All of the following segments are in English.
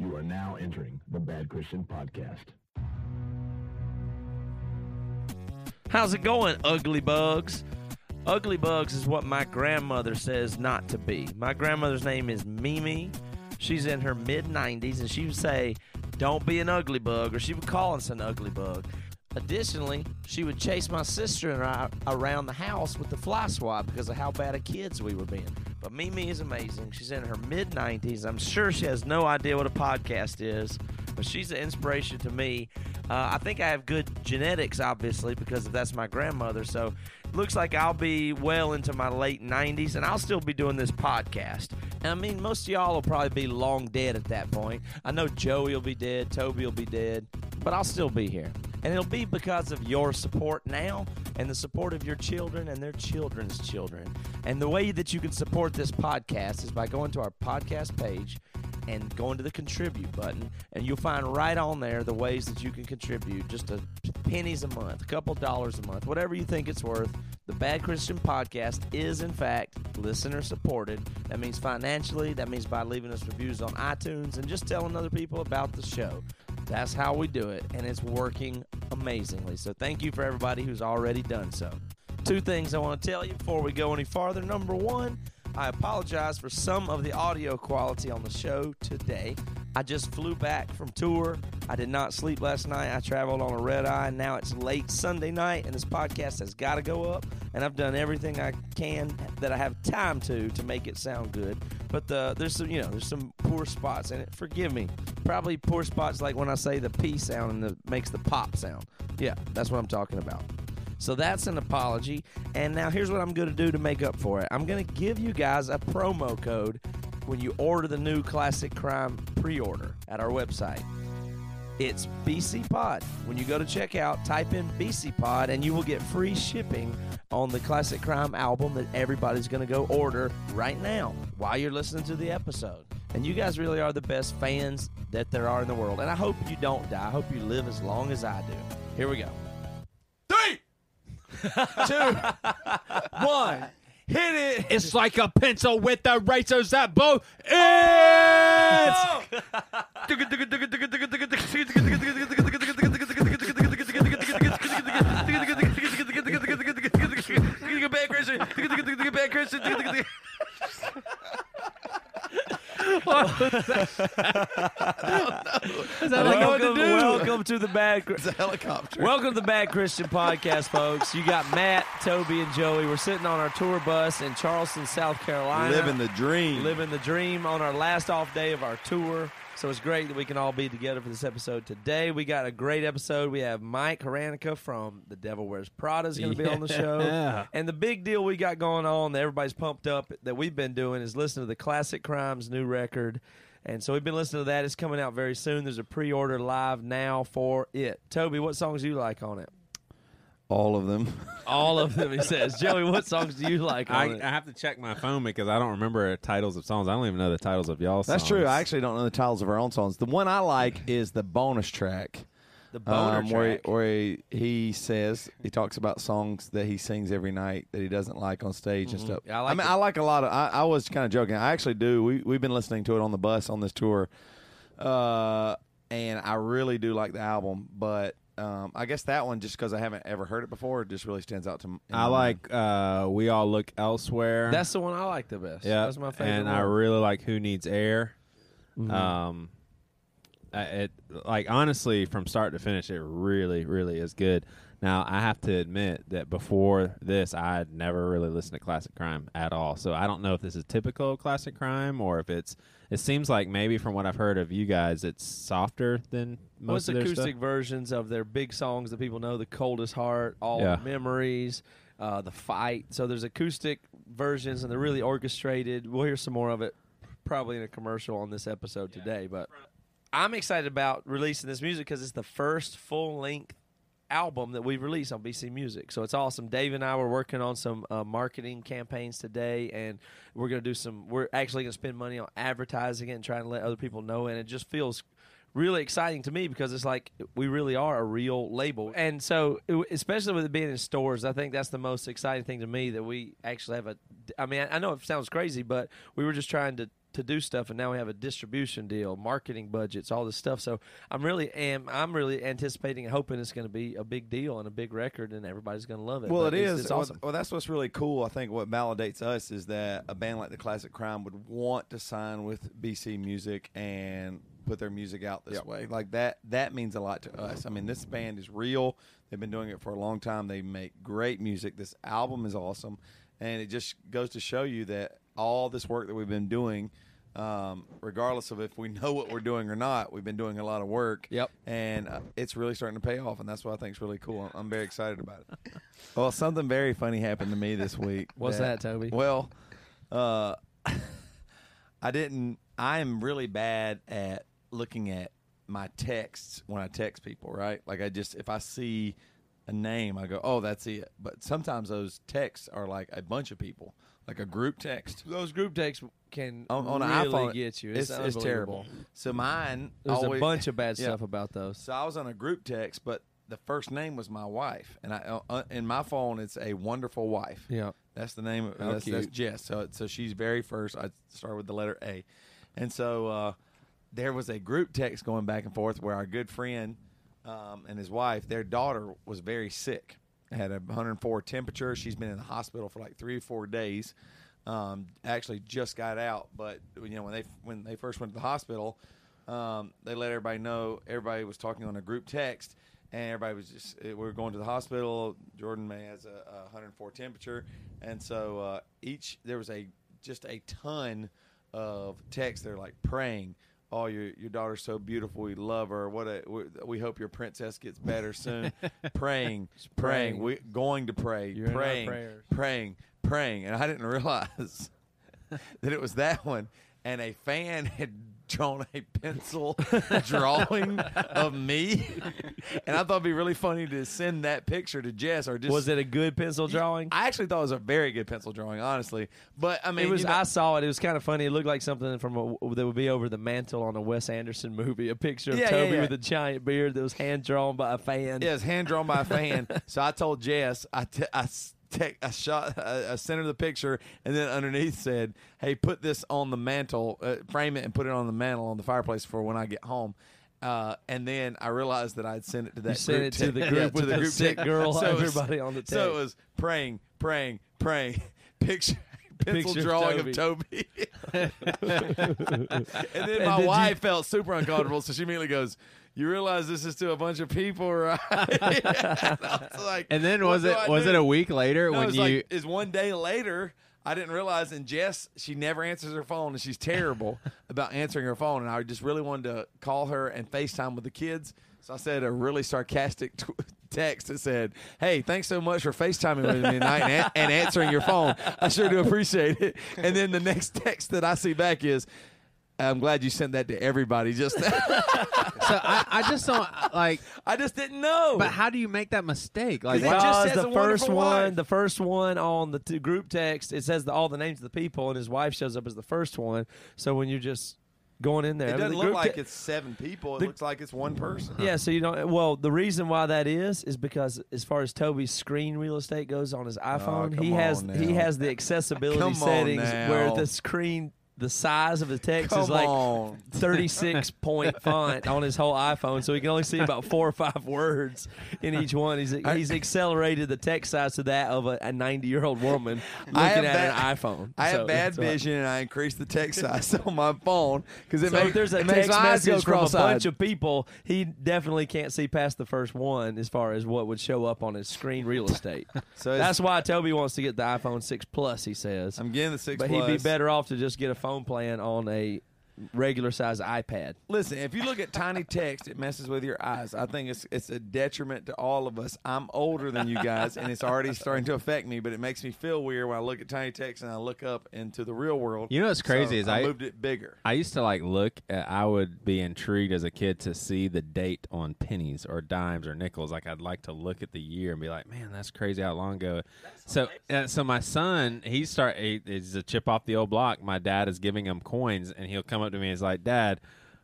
You are now entering the Bad Christian Podcast. How's it going, ugly bugs? Ugly bugs is what my grandmother says not to be. My grandmother's name is Mimi. She's in her mid 90s, and she would say, Don't be an ugly bug, or she would call us an ugly bug. Additionally, she would chase my sister and I around the house with the fly swat because of how bad of kids we were being. But Mimi is amazing. She's in her mid 90s. I'm sure she has no idea what a podcast is, but she's an inspiration to me. Uh, I think I have good genetics, obviously, because that's my grandmother. So it looks like I'll be well into my late 90s and I'll still be doing this podcast. And I mean, most of y'all will probably be long dead at that point. I know Joey will be dead, Toby will be dead, but I'll still be here. And it'll be because of your support now and the support of your children and their children's children. And the way that you can support this podcast is by going to our podcast page and going to the contribute button, and you'll find right on there the ways that you can contribute just a pennies a month, a couple dollars a month, whatever you think it's worth. The Bad Christian Podcast is, in fact, listener supported. That means financially, that means by leaving us reviews on iTunes and just telling other people about the show. That's how we do it, and it's working amazingly. So thank you for everybody who's already done so. Two things I want to tell you before we go any farther. Number one, I apologize for some of the audio quality on the show today. I just flew back from tour. I did not sleep last night. I traveled on a red eye. Now it's late Sunday night, and this podcast has got to go up. And I've done everything I can that I have time to to make it sound good. But the, there's some, you know, there's some poor spots in it. Forgive me. Probably poor spots like when I say the P sound and the makes the pop sound. Yeah, that's what I'm talking about. So that's an apology. And now here's what I'm going to do to make up for it. I'm going to give you guys a promo code when you order the new Classic Crime pre-order at our website. It's BC Pod. When you go to checkout, type in BC Pod and you will get free shipping on the Classic Crime album that everybody's going to go order right now while you're listening to the episode. And you guys really are the best fans that there are in the world. And I hope you don't die. I hope you live as long as I do. Here we go. Three, two, one. Hit it. It's like a pencil with the razors that blow. It's welcome, welcome to the bad. It's a helicopter. Welcome to the Bad Christian Podcast, folks. You got Matt, Toby, and Joey. We're sitting on our tour bus in Charleston, South Carolina. Living the dream. living the dream on our last off day of our tour. So it's great that we can all be together for this episode today. We got a great episode. We have Mike Hranica from The Devil Wears Prada is going to be on the show. Yeah. And the big deal we got going on that everybody's pumped up that we've been doing is listening to the Classic Crimes new record. And so we've been listening to that. It's coming out very soon. There's a pre-order live now for it. Toby, what songs do you like on it? All of them. All of them, he says. Joey, what songs do you like I, it? I have to check my phone because I don't remember titles of songs. I don't even know the titles of y'all songs. That's songs. true. I actually don't know the titles of our own songs. The one I like is the bonus track. the boner um, where, he, track. where he, he says he talks about songs that he sings every night that he doesn't like on stage and stuff. Mm-hmm. Yeah, I like mean, it. I like a lot of. I, I was kind of joking. I actually do. We we've been listening to it on the bus on this tour, uh, and I really do like the album. But um, I guess that one, just because I haven't ever heard it before, just really stands out to me. I like uh, We All Look Elsewhere. That's the one I like the best. yeah, That's my favorite And one. I really like Who Needs Air. Mhm. Um, I- it like honestly from start to finish, it really, really is good. Now I have to admit that before this, I had never really listened to classic crime at all. So I don't know if this is typical of classic crime or if it's. It seems like maybe from what I've heard of you guys, it's softer than most it's of their acoustic stuff. versions of their big songs that people know, "The Coldest Heart," "All Yeah. the Memories," uh, "The Fight." So there's acoustic versions, and they're really orchestrated. We'll hear some more of it probably in a commercial on this episode today. But I'm excited about releasing this music because it's the first full length album that we've released on BC Music. So it's awesome. Dave and I were working on some uh, marketing campaigns today, and we're going to do some. We're actually going to spend money on advertising it and trying to let other people know. And it just feels really exciting to me because it's like we really are a real label. And so, especially with it being in stores, I think that's the most exciting thing to me that we actually have a. I mean, I know it sounds crazy, but we were just trying to to do stuff, and now we have a distribution deal, marketing budgets, all this stuff. So I'm really am I'm really anticipating and hoping it's going to be a big deal and a big record, and everybody's going to love it. Well, But it is. It's Well, awesome. Well, that's what's really cool. I think what validates us is that a band like the Classic Crime would want to sign with BC Music and put their music out this Yep. way. Like that. That means a lot to us. I mean, this band is real. They've been doing it for a long time. They make great music. This album is awesome, and it just goes to show you that all this work that we've been doing. Um, regardless of if we know what we're doing or not, we've been doing a lot of work. Yep. And uh, it's really starting to pay off, and that's what I think is really cool. I'm, I'm very excited about it. Well, something very funny happened to me this week. What's that, Toby? Well, uh, I didn't. I am really bad at looking at my texts when I text people. Right, like I just if I see a name, I go, "Oh, that's it." But sometimes those texts are like a bunch of people, like a group text. Those group texts can On, on really an iPhone, get you. It's, It's, it's terrible. unbelievable. So mine, There's always, a bunch of bad Yeah. stuff about those. So I was on a group text, but the first name was my wife, and I uh, in my phone it's a wonderful wife. Yeah. That's the name. Of, How that's, that's cute. Jess. So so she's very first. I start with the letter A, and so uh, there was a group text going back and forth where our good friend um, and his wife, their daughter was very sick, had a 104 temperature. She's been in the hospital for like three or four days. Um, actually, just got out, but you know when they when they first went to the hospital, um, they let everybody know. Everybody was talking on a group text, and everybody was just eh, we were going to the hospital. Jordan May has a, a 104 temperature, and so uh, each there was a just a ton of texts. They're like praying. Oh, your your daughter's so beautiful. We love her. What a we, we hope your princess gets better soon. praying, praying. praying. We going to pray. You're praying, praying, praying. And I didn't realize that it was that one. And a fan had drawn a pencil drawing of me, and I thought it'd be really funny to send that picture to Jess or just Was it a good pencil drawing? I actually thought it was a very good pencil drawing, honestly. But I mean, it was. you know- I saw it. It was kind of funny. It looked like something from a, that would be over the mantle on a Wes Anderson movie. A picture of Yeah, yeah, Toby yeah. with a giant beard that was hand drawn by a fan. Yeah, it's hand drawn by a fan. so I told Jess, I, t- I, I shot, I, I sent her the picture, and then underneath said, "Hey, put this on the mantle, uh, frame it, and put it on the mantle on the fireplace for when I get home." Uh, and then I realized that I'd sent it to that. You sent group it to the group yeah, with the the group sick girl, So it was- everybody on the So it was praying, praying, praying. Picture. Pencil Picture drawing of Toby. Toby. and then And my did you- wife felt super uncomfortable, so she immediately goes, "You realize this is to a bunch of people, right?" and like, And then was it was do?" it a week later No, when you like is one day later. I didn't realize, and Jess, she never answers her phone, and she's terrible about answering her phone. And I just really wanted to call her and FaceTime with the kids, so I said a really sarcastic t- text that said, "Hey, thanks so much for FaceTiming with me tonight and, a- and answering your phone. I sure do appreciate it." And then the next text that I see back is. I'm glad you sent that to everybody. Just so I, I just don't like I just didn't know. but how do you make that mistake like It just says the a first wonderful one, wife. the first one on the t- group text, it says the, all the names of the people, and his wife shows up as the first one. So when you're just going in there, it I mean, doesn't the look group like te- it's seven people. It The- looks like it's one person. Yeah, so you don't. Well, the reason why that is is because as far as Toby's screen real estate goes on his oh, iPhone, come he has on he has the accessibility Come on settings where now. the screen. The size of the text Come is like on. 36 point font on his whole iPhone, so he can only see about four or five words in each one. He's he's accelerated the text size to that of a 90 year old woman looking at bad- an iPhone. I have bad vision, and I increase the text size on my phone because it So makes if there's a text my eyes go message from a bunch of people, he definitely can't see past the first one as far as what would show up on his screen real estate. So That's why Toby wants to get the iPhone 6 Plus, he says. I'm getting the six. but he'd be better off to just get a phone plan on a regular size iPad. Listen, if you look at tiny text, it messes with your eyes. I think it's it's a detriment to all of us. I'm older than you guys, and it's already starting to affect me. But it makes me feel weird when I look at tiny text and I look up into the real world. You know what's crazy So is I I- moved it bigger. I used to like look. At, I would be intrigued as a kid to see the date on pennies or dimes or nickels. Like I'd like to look at the year and be like, "Man, that's crazy how long ago." So, uh, so my son, he start. He, he's a chip off the old block. My dad is giving him coins, and he'll come up to me and he's like, "Dad,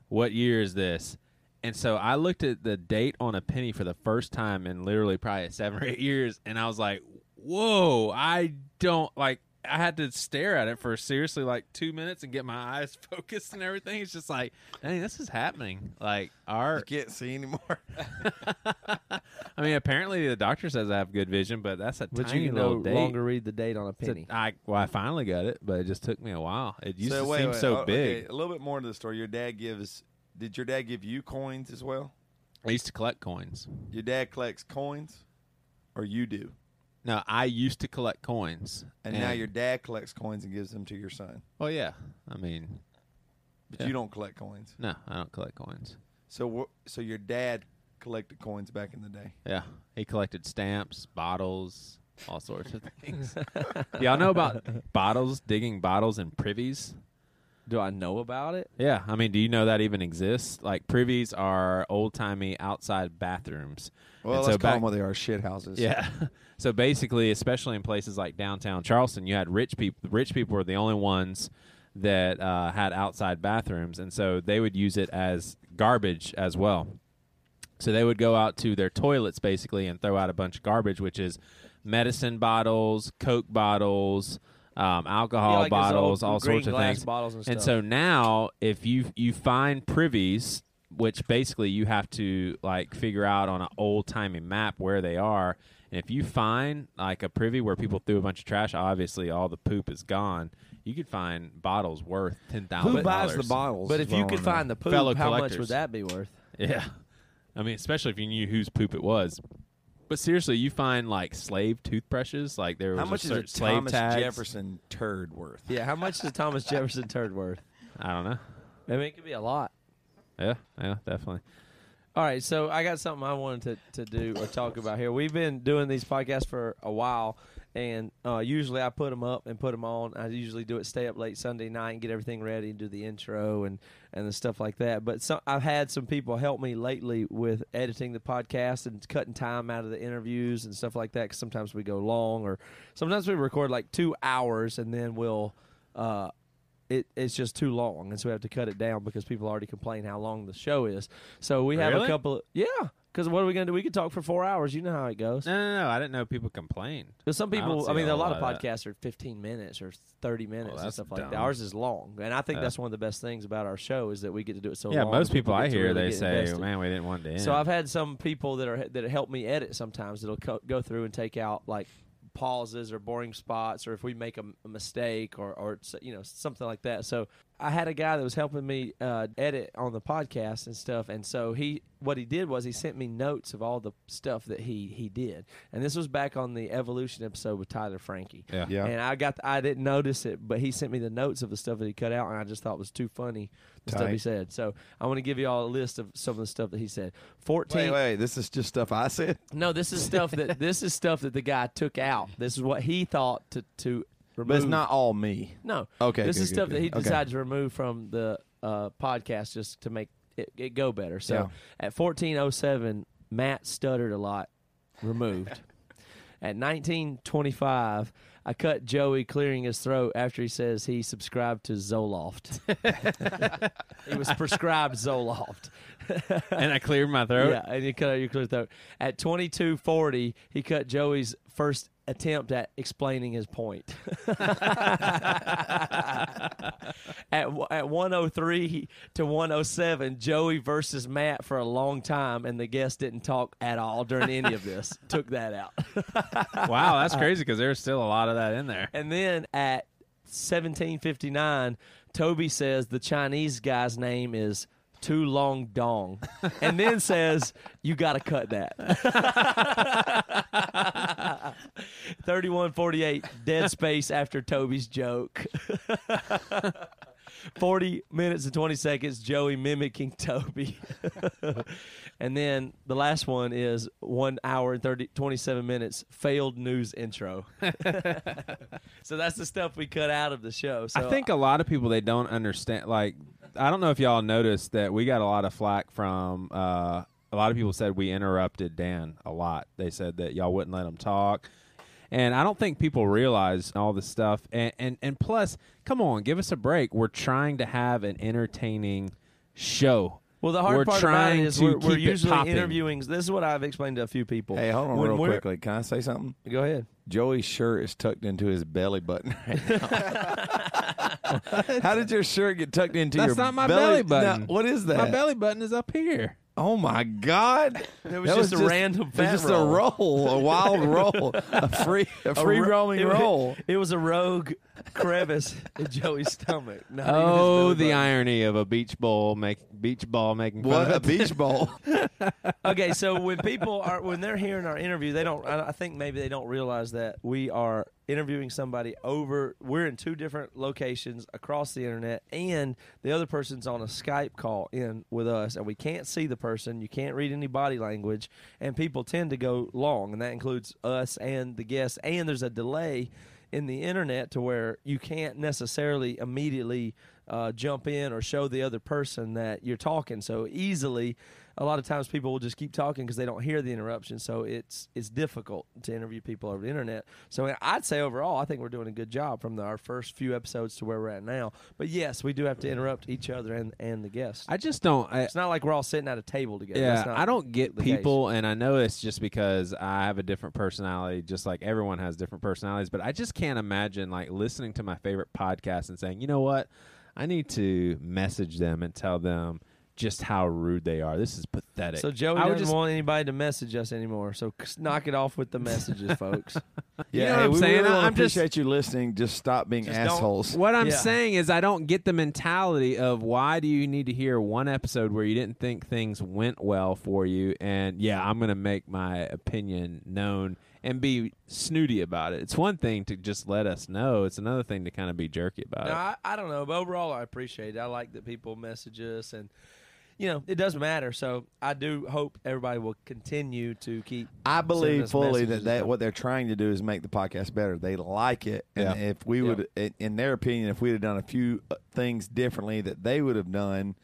what year is this?" And so I looked at the date on a penny for the first time in literally probably seven or eight years, and I was like, "Whoa! I don't like." I had to stare at it for seriously like two minutes and get my eyes focused and everything. It's just like, dang, this is happening. Like our You can't see anymore. I mean, apparently the doctor says I have good vision, but that's a But tiny you can little no date. longer read the date on a It's a- penny. I well, I finally got it, but it just took me a while. It used so to wait, seem wait, so oh, big. okay, A little bit more to the story. Your dad gives. Did your dad give you coins as well? I used to collect coins. Your dad collects coins, or you do, No, I used to collect coins, and, now your dad collects coins and gives them to your son. Well, yeah. I mean, But Yeah. you don't collect coins. no, I don't collect coins. So wh- so your dad collected coins back in the day. Yeah, he collected stamps, bottles, all sorts of things. Y'all know about bottles, digging bottles in privies? Do I know about it? Yeah, I mean, do you know that even exists? Like privies are old timey outside bathrooms. Well, And let's so call back- them what they are, shit houses. Yeah. So basically, especially in places like downtown Charleston, you had rich people. The rich people were the only ones that uh, had outside bathrooms, and so they would use it as garbage as well. So they would go out to their toilets basically and throw out a bunch of garbage, which is medicine bottles, Coke bottles, um, alcohol Yeah, like bottles, all green sorts of things. bottles and And so now, if you you find privies, which basically you have to like figure out on an old timey map where they are, and if you find like a privy where people threw a bunch of trash, obviously all the poop is gone. You could find bottles worth ten thousand. Who buys the bottles? But if you could find the poop, Fellow how much would that be worth? Yeah, I mean, especially if you knew whose poop it was. But seriously, you find like slave toothbrushes, like there was how much a is a certain slave Thomas tags. Jefferson turd worth? Yeah, how much is Thomas Jefferson turd worth? I don't know. I mean, it could be a lot. Yeah, yeah, definitely. All right, so I got something I wanted to, to do or talk about here. We've been doing these podcasts for a while, and uh, usually I put them up and put them on. I usually do it stay up late Sunday night and get everything ready and do the intro and, and the stuff like that. But some, I've had some people help me lately with editing the podcast and cutting time out of the interviews and stuff like that. Because sometimes we go long, or sometimes we record like two hours and then we'll. Uh, it, it's just too long, and so we have to cut it down because people already complain how long the show is. So we have a couple. Of, yeah, because what are we gonna do? We could talk for four hours. You know how it goes. No, no, no. I didn't know people complained. Because some people, see I, mean, a lot lot of of that. podcasts are 15 minutes or 30 minutes and that's stuff like that. Ours is long, and I think Yeah. that's one of the best things about our show is that we get to do it so yeah, long. Yeah, most people I hear really they say, invested. "Man, we didn't want to." End. So I've had some people that are that help me edit sometimes. That'll co- go through and take out like pauses or boring spots, or if we make a, a mistake or or you know something like that. So I had a guy that was helping me uh, edit on the podcast and stuff, and so he what he did was he sent me notes of all the stuff that he he did, and this was back on the evolution episode with Tyler Francke. yeah. Yeah. And I got I didn't notice it, but he sent me the notes of the stuff that he cut out, and I just thought it was too funny the stuff he said. So I want to give you all a list of some of the stuff that he said. Fourteen. Wait, wait. This is just stuff I said. No, this is stuff that this is stuff that the guy took out. This is what he thought to to remove. But it's not all me. No. Okay, This good, is good, stuff good. that he Okay. decided to remove from the uh, podcast just to make it, it go better. So at fourteen oh seven, Matt stuttered a lot. Removed. at nineteen twenty five. I cut Joey clearing his throat after he says he subscribed to Zoloft. he was prescribed Zoloft. and I cleared my throat. Yeah, and you cut out your clear throat. At twenty two forty, he cut Joey's first attempt at explaining his point. at at one oh three to one oh seven, Joey versus Matt for a long time, and the guest didn't talk at all during any of this. Took that out. wow, that's crazy because there's still a lot of that in there. And then at 1759, Toby says the Chinese guy's name is Too Long Dong. And then says, You got to cut that. 3148, dead space after Toby's joke. 40 minutes and 20 seconds, Joey mimicking Toby. and then the last one is one hour and 30, 27 minutes, failed news intro. so that's the stuff we cut out of the show. So I think a lot of people they don't understand. Like, I don't know if y'all noticed that we got a lot of flack from. Uh, a lot of people said we interrupted Dan a lot. They said that y'all wouldn't let him talk. And I don't think people realize all this stuff. And, and and plus, come on, give us a break. We're trying to have an entertaining show. Well, the hard We're part about it is to we're, we're keep it usually popping. interviewing. This is what I've explained to a few people. Hey, hold on When real we're- quickly. Can I say something? Go ahead. Joey's shirt is tucked into his belly button right now. How did your shirt get tucked into your? That's your not my belly belly button. Now, what is that? My belly button is up here. Oh my God! It was That just a random it was fat just roll. a roll, a wild roll, a free, a free ro- roaming it, roll. It was a rogue crevice in Joey's stomach. not even his Oh, the button. irony of a beach ball make beach ball making fun What of a it. beach ball! okay, so when people are when they're hearing our interview, they don't. I I think maybe they don't realize that we are interviewing somebody over. We're in two different locations across the internet, and the other person's on a Skype call in with us, and we can't see the person. You can't read any body language, and people tend to go long, and that includes us and the guests. And there's a delay in the internet to where you can't necessarily immediately uh, jump in or show the other person that you're talking so easily. A lot of times people will just keep talking because they don't hear the interruption. So it's it's difficult to interview people over the internet. So I'd say overall, I think we're doing a good job from the, our first few episodes to where we're at now. But yes, we do have to interrupt each other and, and the guests. I just don't. I, it's not like we're all sitting at a table together. yeah, That's not I don't get the case. people, and I know it's just because I have a different personality, just like everyone has different personalities. But I just can't imagine like listening to my favorite podcast and saying, you know what, I need to message them and tell them just how rude they are. This is pathetic. So Joey I would doesn't just want anybody to message us anymore. So knock it off with the messages, folks. Yeah, know what hey, I'm we saying? really I'm just- appreciate you listening. Just stop being Just assholes. What I'm Yeah. saying is, I don't get the mentality of why do you need to hear one episode where you didn't think things went well for you, and yeah, I'm going to make my opinion known and be snooty about it. It's one thing to just let us know; it's another thing to kind of be jerky about No, it. I, I don't know, but overall, I appreciate it. I like that people message us, and you know, it doesn't matter. So I do hope everybody will continue to keep. I believe us fully that, that what they're trying to do is make the podcast better. They like it, and Yeah. if we Yeah. would, in- in their opinion, if we'd have done a few uh, things differently that they would have done,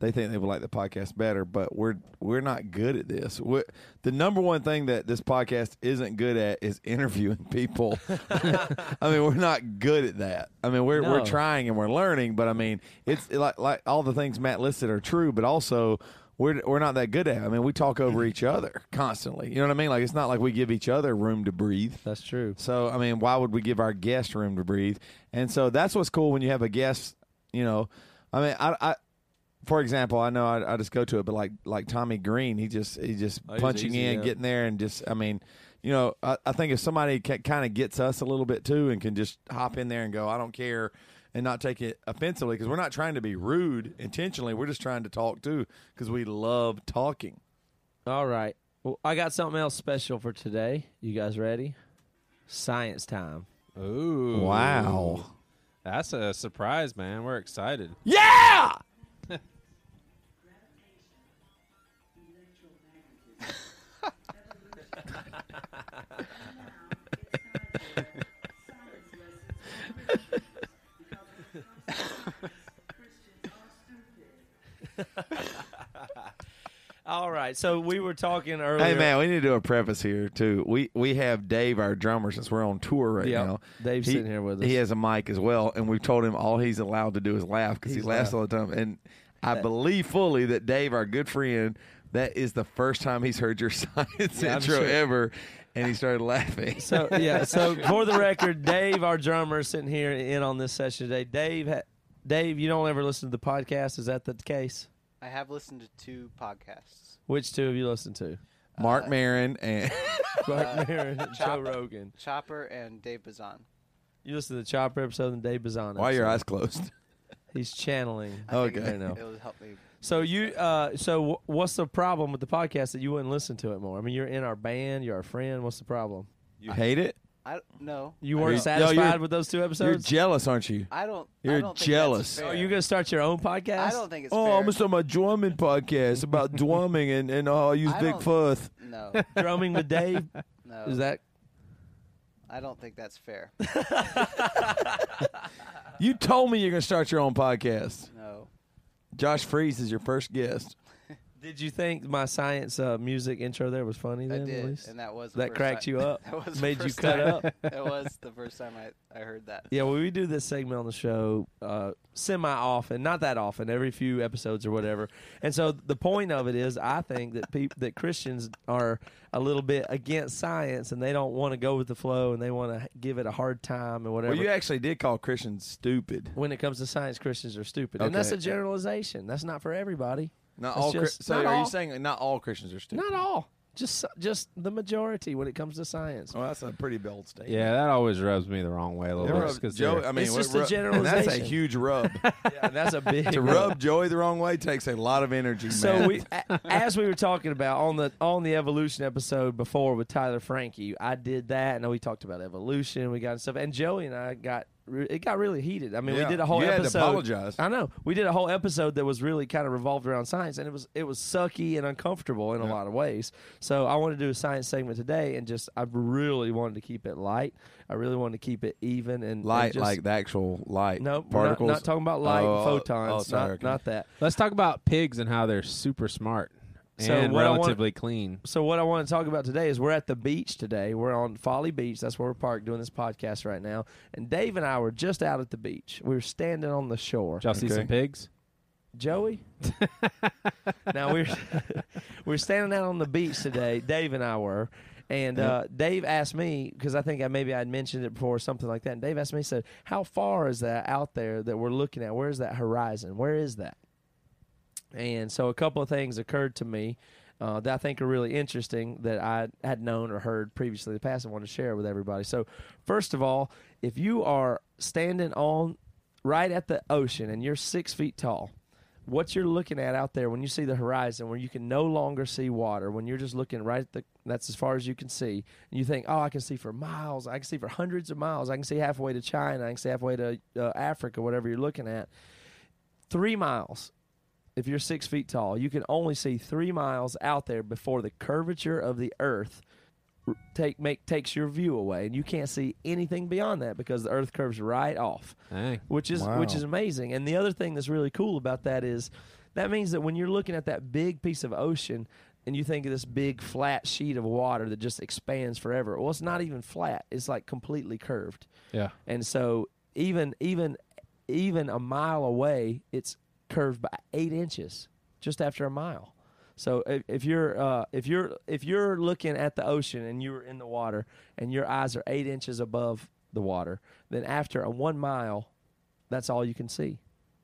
they think they would like the podcast better. But we're we're not good at this. we the number one thing that this podcast isn't good at is interviewing people. I mean, we're not good at that. I mean, we're No. we're trying and we're learning, but I mean, it's like like all the things Matt listed are true, but also we're we're not that good at. It. I mean, we talk over each other constantly. You know what I mean? Like it's not like we give each other room to breathe. That's true. So I mean, why would we give our guest room to breathe? And so that's what's cool when you have a guest. You know, I mean, I, I for example, I know I, I just go to it, but like like Tommy Green, he just he just Oh, punching easy, in, yeah. getting there, and just I mean. You know, I, I think if somebody kind of gets us a little bit too, and can just hop in there and go, I don't care, and not take it offensively, because we're not trying to be rude intentionally. We're just trying to talk too, because we love talking. All right. Well, I got something else special for today. You guys ready? Science time. Ooh, Wow. that's a surprise, man. We're excited. Yeah. All right. So we were talking earlier. Hey man, we need to do a preface here too. We we have Dave, our drummer, since we're on tour right Yep. now. Dave's He- sitting here with us. He has a mic as well, and we've told him all he's allowed to do is laugh because he laughs laugh. all the time. And I That- believe fully that Dave, our good friend, that is the first time he's heard your science Yeah, intro sure. ever, and he started laughing. So yeah. So for the record, Dave, our drummer, sitting here in on this session today. Dave, Dave, you don't ever listen to the podcast. Is that the case? I have listened to two podcasts. Which two have you listened to? Mark Maron and Mark Maron and Joe Chop- Rogan. Chopper and Dave Bazan. You listen to the Chopper episode and Dave Bazan. why are your episode. eyes closed? He's channeling. I think Okay. it, know. it would help me. So you, uh, so wh- what's the problem with the podcast that you wouldn't listen to it more? I mean, you're in our band, you're our friend. What's the problem? You hate it? I no. You weren't don't- satisfied you're- with those two episodes. You're episodes? jealous, aren't you? I don't. You're I don't think jealous. That's fair. oh, you're gonna start your own podcast? I don't think it's Oh, fair. I'm gonna start my drumming podcast about drumming and and oh, I use I Big don't- Futh. No, drumming with Dave. no. Is that? I don't think that's fair. You told me you're gonna start your own podcast. No. Josh Freese is your first guest. Did you think my science uh, music intro there was funny? I Then, at did, least? and that was the that first cracked time- you up. That was Made you cut time- up. That was the first time I, I heard that. Yeah, well, we do this segment on the show uh, semi often, not that often, every few episodes or whatever. And so the point of it is, I think that peop- that Christians are a little bit against science and they don't want to go with the flow and they want to give it a hard time and whatever. Well, you actually did call Christians stupid. when it comes to science, Christians are stupid, and that's a generalization. That's not for everybody. Not That's all. Just- so not are all. you saying that not all Christians are stupid? Not all, just just the majority when it comes to science. Well, that's a pretty bold statement. Yeah, that always rubs me the wrong way a little bit. rubs 'cause Joe, they're- I mean, It's what just a rub- and That's a huge rub. Yeah, that's a big to rub Joey the wrong way takes a lot of energy. So man. we, as we were talking about on the on the evolution episode before with Tyler Francke, I did that, and we talked about evolution. We got stuff, and Joey and I got re- it got really heated. I mean, Yeah, we did a whole you had to episode. apologize. I know we did a whole episode that was really kind of revolved around science, and it was it was sucky and uncomfortable in a lot of ways. So I want to do a science segment today, and just I really wanted to keep it light. I really wanted to keep it even and and light, just, like the actual light no we're not, particles. not talking about light and oh, photons. oh, sorry, not, okay. not that. Let's talk about pigs and how they're super smart So and what I want- relatively clean. So what I want to talk about today is we're at the beach today. We're on Folly Beach. That's where we're parked doing this podcast right now. And Dave and I were just out at the beach. We were standing on the shore. Did y'all see Okay. some pigs? Joey. now we're we're standing out on the beach today. Dave and I were, and uh, Dave asked me because I think I maybe I'd mentioned it before or something like that. And Dave asked me, he said, "How far is that out there that we're looking at? Where's that horizon? Where is that?" And so a couple of things occurred to me uh, that I think are really interesting that I had known or heard previously in the past. I want to share with everybody. So first of all, if you are standing on right at the ocean and you're six feet tall, what you're looking at out there when you see the horizon where you can no longer see water when you're just looking right at the that's as far as you can see and you think oh i can see for miles i can see for hundreds of miles i can see halfway to china i can see halfway to uh, africa whatever you're looking at three miles if you're six feet tall you can only see three miles out there before the curvature of the earth take make takes your view away and you can't see anything beyond that because the earth curves right off Dang. which is Wow. which is amazing. And the other thing that's really cool about that is that means that when you're looking at that big piece of ocean and you think of this big flat sheet of water that just expands forever, well, it's not even flat; it's like completely curved. Yeah. And so even even even a mile away, it's curved by eight inches just after a mile. So if, if you're uh, if you're if you're looking at the ocean and you're in the water and your eyes are eight inches above the water, then after a one mile, that's all you can see.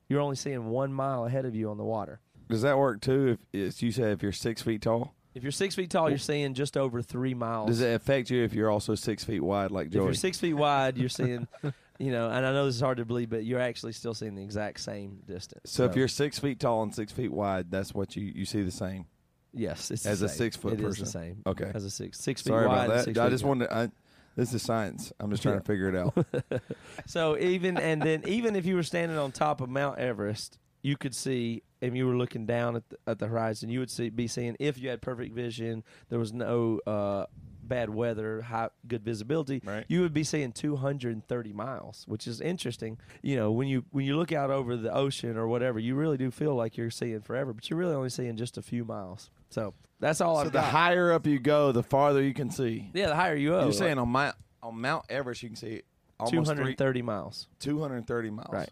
You're only seeing one mile ahead of you on the water. Does that work too? If you said if you're six feet tall, If you're six feet tall, you're seeing just over three miles. does it affect you if you're also six feet wide like if you're six feet wide, you're seeing, you know, and I know this is hard to believe, but you're actually still seeing the exact same distance. so if you're six feet tall and six feet wide, that's what you you see the same. yes, it's the as a six-foot It is person. the same. Okay. as a six six feet Sorry wide. about that. six I feet just wanted. I, this is science. I'm just trying Yeah. to figure it out. So even and then even if you were standing on top of Mount Everest, you could see if you were looking down at the, at the horizon, you would see be seeing if you had perfect vision, there was no uh, bad weather, high good visibility, Right. you would be seeing 230 miles, which is interesting. You know, when you when you look out over the ocean or whatever, you really do feel like you're seeing forever, but you're really only seeing just a few miles. So that's all so I've the got. higher up you go, the farther you can see. yeah, the higher you up. You're saying on Mount on Mount Everest, you can see almost 230 miles. 230 miles. Right.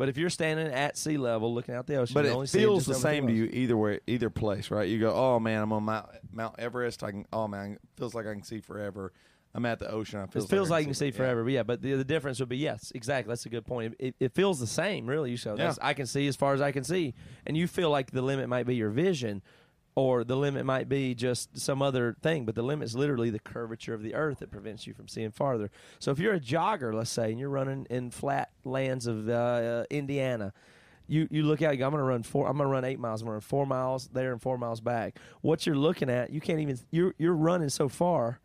But if you're standing at sea level looking out the ocean, But it feels the same to you either way, either place, right? You go, oh man, I'm on Mount Mount Everest. I can, oh man, it feels like I can see forever. I'm at the ocean. I It feels I like you can see yeah. forever, but yeah. But the, the difference would be yes, exactly. That's a good point. It, it feels the same, really. So that's, I can see as far as I can see, and you feel like the limit might be your vision, or the limit might be just some other thing. But the limit is literally the curvature of the earth that prevents you from seeing farther. So if you're a jogger, let's say, and you're running in flat lands of uh, uh, Indiana. You, you look out. You go, I'm going to run four. I'm going to run eight miles. I'm going to run four miles there and four miles back. What you're looking at, you can't even. You're you're running so far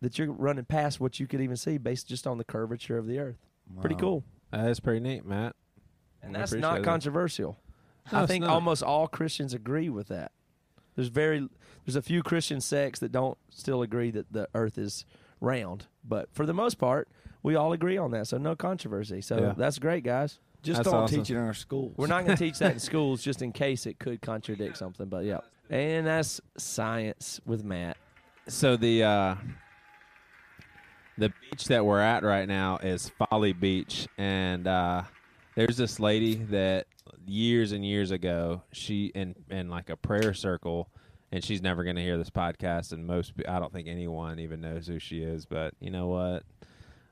that you're running past what you could even see based just on the curvature of the earth. Pretty cool. That is pretty neat, Matt. And that's not that. controversial. No, I think almost all Christians agree with that. There's very there's a few Christian sects that don't still agree that the earth is round, but for the most part, we all agree on that. So no controversy. So Yeah. that's great, guys. Just That's don't awesome. teach it in our schools. We're not going to teach that in schools just in case it could contradict something. But yeah, and that's science with Matt. So the uh, the beach that we're at right now is Folly Beach, and uh, there's this lady that years and years ago she in in like a prayer circle, and she's never going to hear this podcast, and most I don't think anyone even knows who she is, but you know what?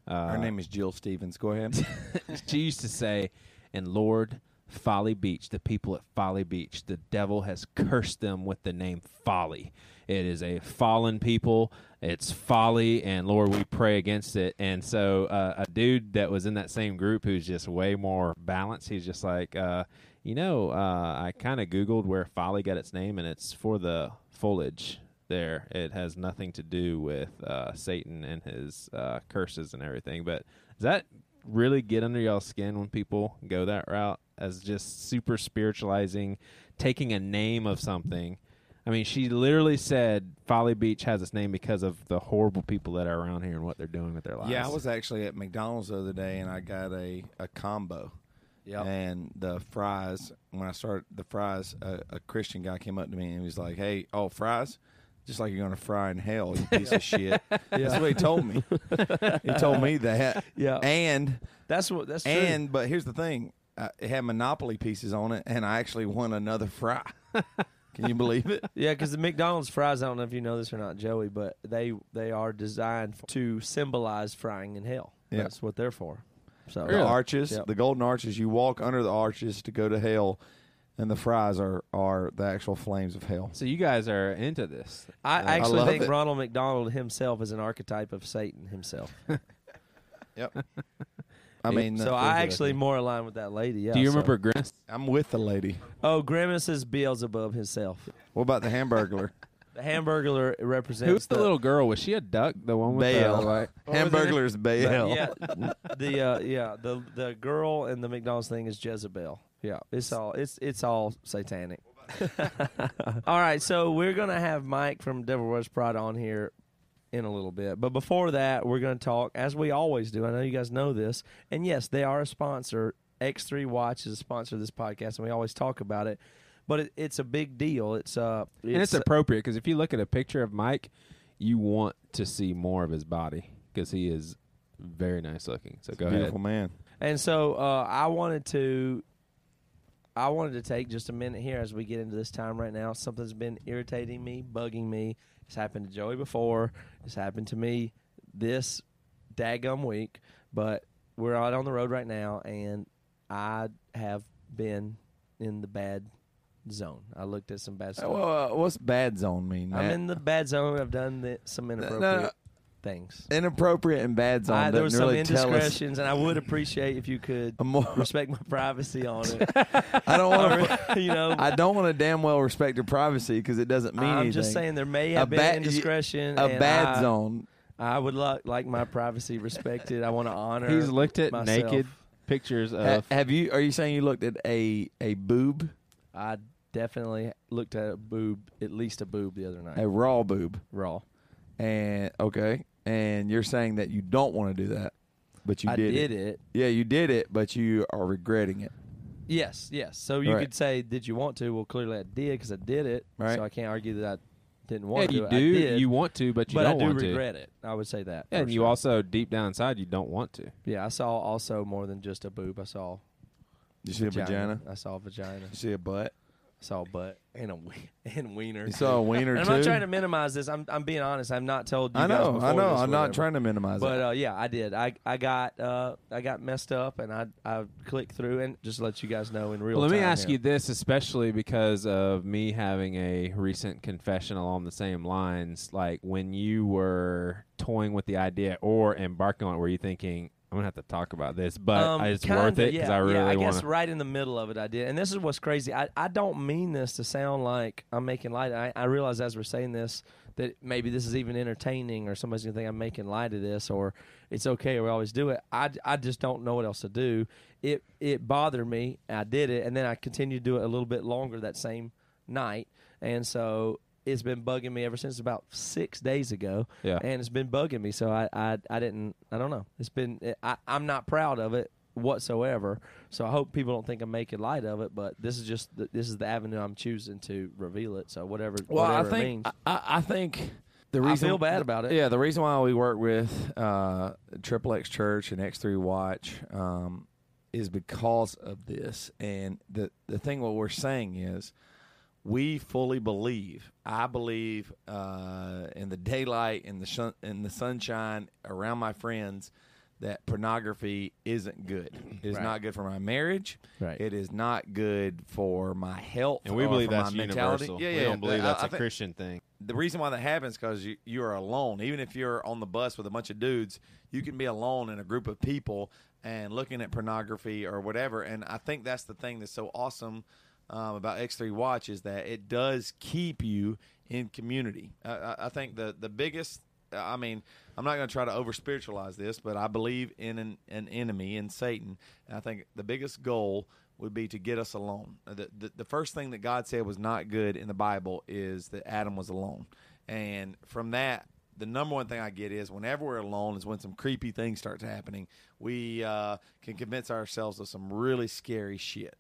Uh, Her name is Jill Stevens. Go ahead. she used to say, and Lord, Folly Beach, the people at Folly Beach, the devil has cursed them with the name Folly. It is a fallen people. It's folly, and Lord, we pray against it. And so, uh, a dude that was in that same group who's just way more balanced, he's just like, uh, you know, uh, I kind of Googled where folly got its name, and it's for the foliage there. It has nothing to do with uh, Satan and his uh, curses and everything. But does that really get under y'all's skin when people go that route as just super spiritualizing, taking a name of something? I mean, she literally said Folly Beach has its name because of the horrible people that are around here and what they're doing with their lives. yeah, I was actually at McDonald's the other day, and I got a, a combo. Yep. And the fries, when I started the fries, a, a Christian guy came up to me and he was like, "Hey, oh fries, just like you're gonna fry in hell, you piece of shit." That's what he told me. he told me that. Yeah. And That's what. That's true. and but here's the thing, uh, it had Monopoly pieces on it, and I actually won another fry. Can you believe it? Yeah, because the McDonald's fries, I don't know if you know this or not, Joey, but they they are designed to symbolize frying in hell. Yeah. That's what they're for. So The arches, Yep. the golden arches. You walk under the arches to go to hell, and the fries are are the actual flames of hell. So you guys are into this. I Uh, actually love think it. Ronald McDonald himself is an archetype of Satan himself. Yep. I mean, so uh, I actually more align with that lady. Yeah. Do you so- remember Grimace? I'm with the lady. Oh, Grimace is Beelzebub himself. What about the Hamburglar? The Hamburglar represents Who's the, little girl? Was she a duck? The one with Baal. the like, what was? Hamburglar's Baal. Yeah, the uh, yeah the the girl in the McDonald's thing is Jezebel. Yeah, it's all it's it's all satanic. all right, so we're gonna have Mike from Devil Wears Prada on here in a little bit, but before that, we're gonna talk as we always do. I know you guys know this, and yes, they are a sponsor. X3 Watch is a sponsor of this podcast, and we always talk about it. But it, it's a big deal. It's uh, and it's appropriate because if you look at a picture of Mike, you want to see more of his body because he is very nice looking. So go Beautiful ahead. man. And so uh, I wanted to I wanted to take just a minute here as we get into this time right now. Something's been irritating me, bugging me. It's happened to Joey before. It's happened to me this daggum week. But we're out on the road right now, and I have been in the bad zone. I looked at some bad stuff. Well, uh, what's bad zone mean? I'm in the bad zone. I've done the, some inappropriate things. inappropriate and bad zone. I, there was doesn't some really us. indiscretions, and I would appreciate if you could more, respect my privacy on it. I don't want to. you know, I don't want to damn well respect your privacy because it doesn't mean I'm anything. just saying there may A have been bad- indiscretion. a and bad I, zone. I would like like my privacy respected. I want to honor. He's looked at myself. naked pictures Ha- have you? Are you saying you looked at a a boob, I definitely looked at a boob, at least a boob, the other night. a raw boob, Raw. and okay, and you're saying that you don't want to do that, but you I did, did it. it. Yeah, you did it, but you are regretting it. Yes, yes. So you Right. could say, "Did you want to?" Well, clearly I did because I did it. Right. So I can't argue that I didn't yeah, want you to. I do. did, You want to, but you but don't I do want to. regret it. I would say that. Yeah, for and you sure. also deep down inside you don't want to. Yeah, I saw also more than just a boob. I saw You see a vagina? I saw a vagina. You see a butt? I saw a butt and a we- and wiener. You saw a wiener And I'm too? not trying to minimize this. I'm I'm being honest. I'm not told. You I guys know, before I know. this I'm not whatever. trying to minimize But it. uh, yeah, I did. I I got uh, I got messed up, and I I clicked through and just to let you guys know in real. Well, let me time ask here. you this, especially because of me having a recent confession along the same lines. Like when you were toying with the idea or embarking on it, were you thinking, "I'm gonna have to talk about this," but Um, it's kinda, worth it because yeah, I really yeah, I guess right in the middle of it, I did. And this is what's crazy. I, I don't mean this to sound like I'm making light. I, I realize as we're saying this that maybe this is even entertaining or somebody's going to think I'm making light of this or it's okay or we always do it. I, I just don't know what else to do. It, it bothered me. I did it. And then I continued to do it a little bit longer that same night. And so it's been bugging me ever since about six days ago Yeah. and it's been bugging me. So I, I, I didn't. I don't know. It's been. I, I'm not proud of it whatsoever. So I hope people don't think I'm making light of it, but this is just the, this is the avenue I'm choosing to reveal it. So whatever, Well, I whatever it think means. I, I I think the reason I feel bad about it. Yeah, the reason why we work with uh, Triple X Church and X Three Watch um, is because of this. And the the thing what we're saying is, we fully believe. I believe uh, in the daylight, in the sun, in the sunshine, around my friends. That pornography isn't good. It is Right. not good for my marriage. Right. It is not good for my health. And we believe for that's my universal. Yeah, we yeah. don't believe that's I a think- Christian thing. the reason why that happens because you you are alone. Even if you're on the bus with a bunch of dudes, you can be alone in a group of people and looking at pornography or whatever. And I think that's the thing that's so awesome um, about X3 Watch is that it does keep you in community. I, I, think the the biggest. I mean, I'm not going to try to over spiritualize this, but I believe in an, an enemy in Satan. And I think the biggest goal would be to get us alone. The, the, the first thing that God said was not good in the Bible is that Adam was alone. And from that, the number one thing I get is whenever we're alone is when some creepy things starts happening. We uh, can convince ourselves of some really scary shit.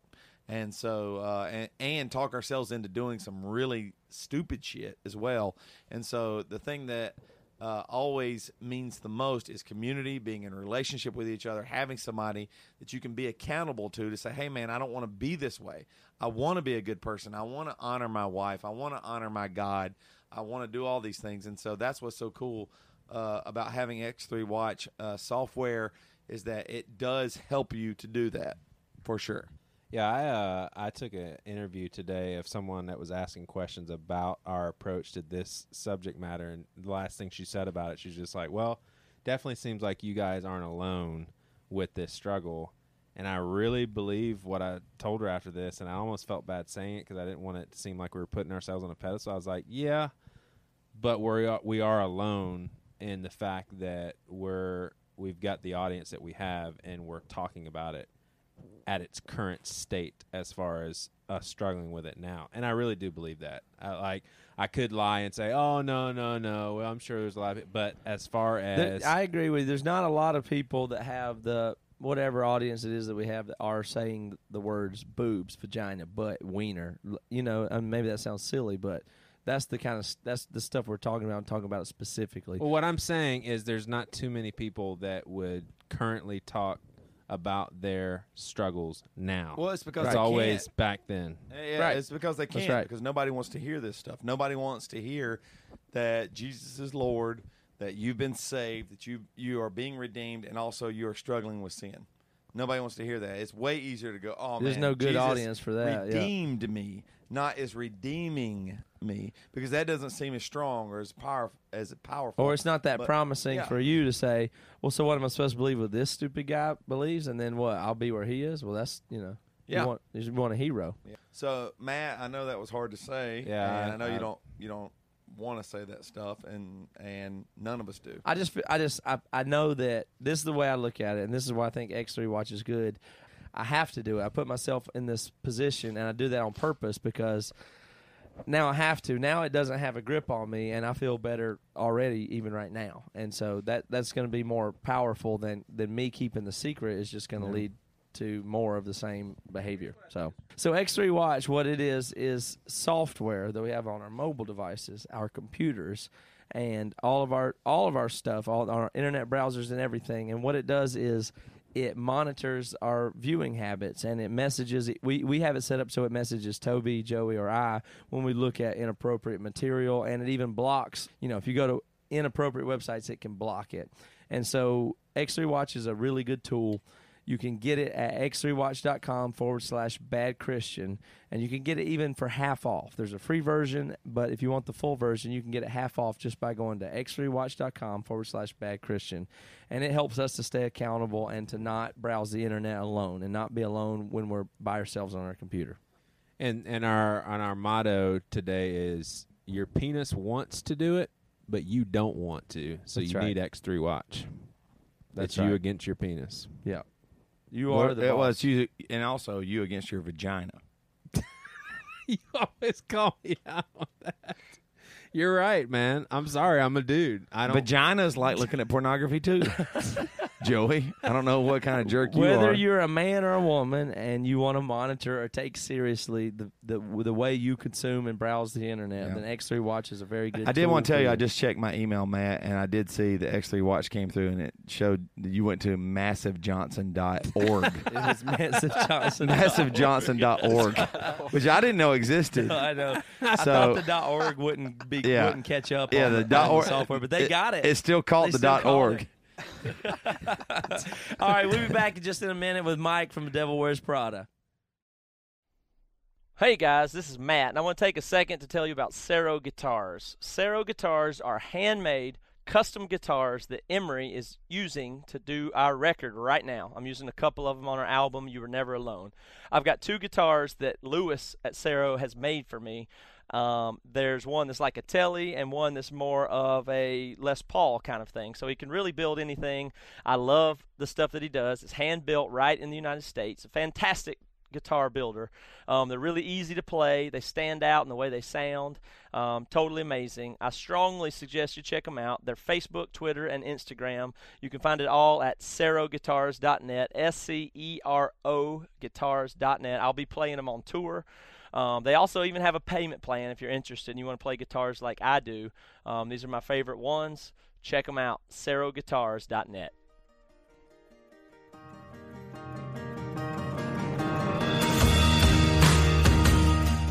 And so, uh, and, and talk ourselves into doing some really stupid shit as well. And so, the thing that uh, always means the most is community, being in relationship with each other, having somebody that you can be accountable to to say, hey, man, I don't want to be this way. I want to be a good person. I want to honor my wife. I want to honor my God. I want to do all these things. And so that's what's so cool uh, about having X3 Watch uh, software is that it does help you to do that for sure. Yeah, I uh, I took an interview today of someone that was asking questions about our approach to this subject matter, and the last thing she said about it, she's just like, "Well, definitely seems like you guys aren't alone with this struggle." And I really believe what I told her after this, and I almost felt bad saying it because I didn't want it to seem like we were putting ourselves on a pedestal. I was like, "Yeah, but we are we are alone in the fact that we're we've got the audience that we have, and we're talking about it." At its current state as far as us struggling with it now. And I really do believe that. I, like I could lie and say, "Oh no, no, no." Well, I'm sure there's a lot of it, but as far There- as I agree with you. There's not a lot of people that have the whatever audience it is that we have that are saying the words boobs, vagina, butt, wiener. You know, and maybe that sounds silly, but that's the kind of that's the stuff we're talking about. I'm talking about specifically. well, what I'm saying is there's not too many people that would currently talk about their struggles now. Well, it's because it's they always can't. back then. Yeah, Right. it's because they can't. right. Because nobody wants to hear this stuff. Nobody wants to hear that Jesus is Lord, that you've been saved, that you you are being redeemed, and also you are struggling with sin. Nobody wants to hear that. It's way easier to go. Oh There's man, no good Jesus audience for that, yeah. Redeemed me, not as redeeming me, because that doesn't seem as strong or as powerful as powerful. Or it's not that But- promising yeah. for you to say, well, so what am I supposed to believe what this stupid guy believes, and then what? I'll be where he is. Well, that's you know, Yeah. You want, you want a hero. So Matt, I know that was hard to say. Yeah, and I, I- know I- you don't you don't want to say that stuff, and and none of us do. I just, I just, I, I know that this is the way I look at it, and this is why I think X3 Watch is good. I have to do it. I put myself in this position, and I do that on purpose because now I have to. Now it doesn't have a grip on me, and I feel better already, even right now. And so that that's going to be more powerful than than me keeping the secret. Is just going to lead to more of the same behavior. So, so X3 Watch, what it is is software that we have on our mobile devices, our computers, and all of our all of our stuff, all our internet browsers and everything. And what it does is it monitors our viewing habits and it messages we, we have it set up so it messages toby joey or i when we look at inappropriate material and it even blocks you know if you go to inappropriate websites it can block it and so x3 watch is a really good tool you can get it at x3watch.com forward slash bad Christian, and you can get it even for half off. There's a free version, but if you want the full version, you can get it half off just by going to x3watch.com forward slash bad Christian. And it helps us to stay accountable and to not browse the internet alone and not be alone when we're by ourselves on our computer. And and our on our motto today is your penis wants to do it, but you don't want to. So That's you right. need X3 watch. That's it's you against your penis. Yeah. You are the it boss. was you, and also you against your vagina. you always call me out on that. You're right, man. I'm sorry. I'm a dude. I don't. Vaginas like looking at pornography too. Joey, I don't know what kind of jerk you are. Whether are. you're a man or a woman and you want to monitor or take seriously the, the the way you consume and browse the internet, Yeah. then X3 Watch is a very good. I did tool want to tell for you, I just checked my email, Matt, and I did see the X3 watch came through, and it showed that you went to massivejohnson.org. it was Massive Johnson. massivejohnson.org, which I didn't know existed. I know. I So- thought the dot .org wouldn't be Yeah. wouldn't catch up. Yeah, on the the, dot org software, but they got it. It's still called They the still dot call org. All right, we'll be back in just in a minute with Mike from The Devil Wears Prada. Hey guys, this is Matt, and I want to take a second to tell you about Scero guitars. Scero guitars are handmade, custom guitars that Emery is using to do our record right now. I'm using a couple of them on our album, You Were Never Alone. I've got two guitars that Lewis at Scero has made for me. Um, there's one that's like a Telly and one that's more of a Les Paul kind of thing. So he can really build anything. I love the stuff that he does. It's hand built right in the United States. A fantastic guitar builder. Um, they're really easy to play. They stand out in the way they sound. Um, totally amazing. I strongly suggest you check them out. They're Facebook, Twitter, and Instagram. You can find it all at sceroguitars.net, S C E R O guitars.net. I'll be playing them on tour. Um, they also even have a payment plan if you're interested and you want to play guitars like I do. Um, these are my favorite ones. Check them out, sceroguitars.net.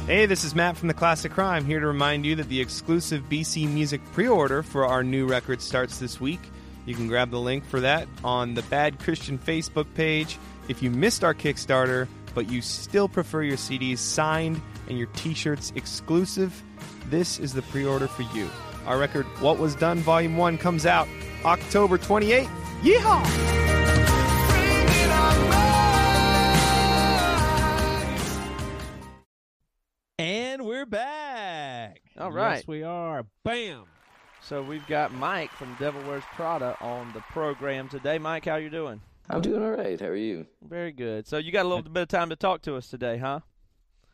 Hey, this is Matt from the Classic Crime here to remind you that the exclusive BC Music pre-order for our new record starts this week. You can grab the link for that on the Bad Christian Facebook page. If you missed our Kickstarter, but you still prefer your CDs signed and your t-shirts exclusive, this is the pre-order for you. Our record What Was Done Volume 1 comes out October 28th. Yeehaw! And we're back. All right. Yes, we are. Bam. So we've got Mike from Devil Wears Prada on the program today. Mike, how you doing? I'm doing all right. How are you? Very good. So you got a little bit of time to talk to us today, huh?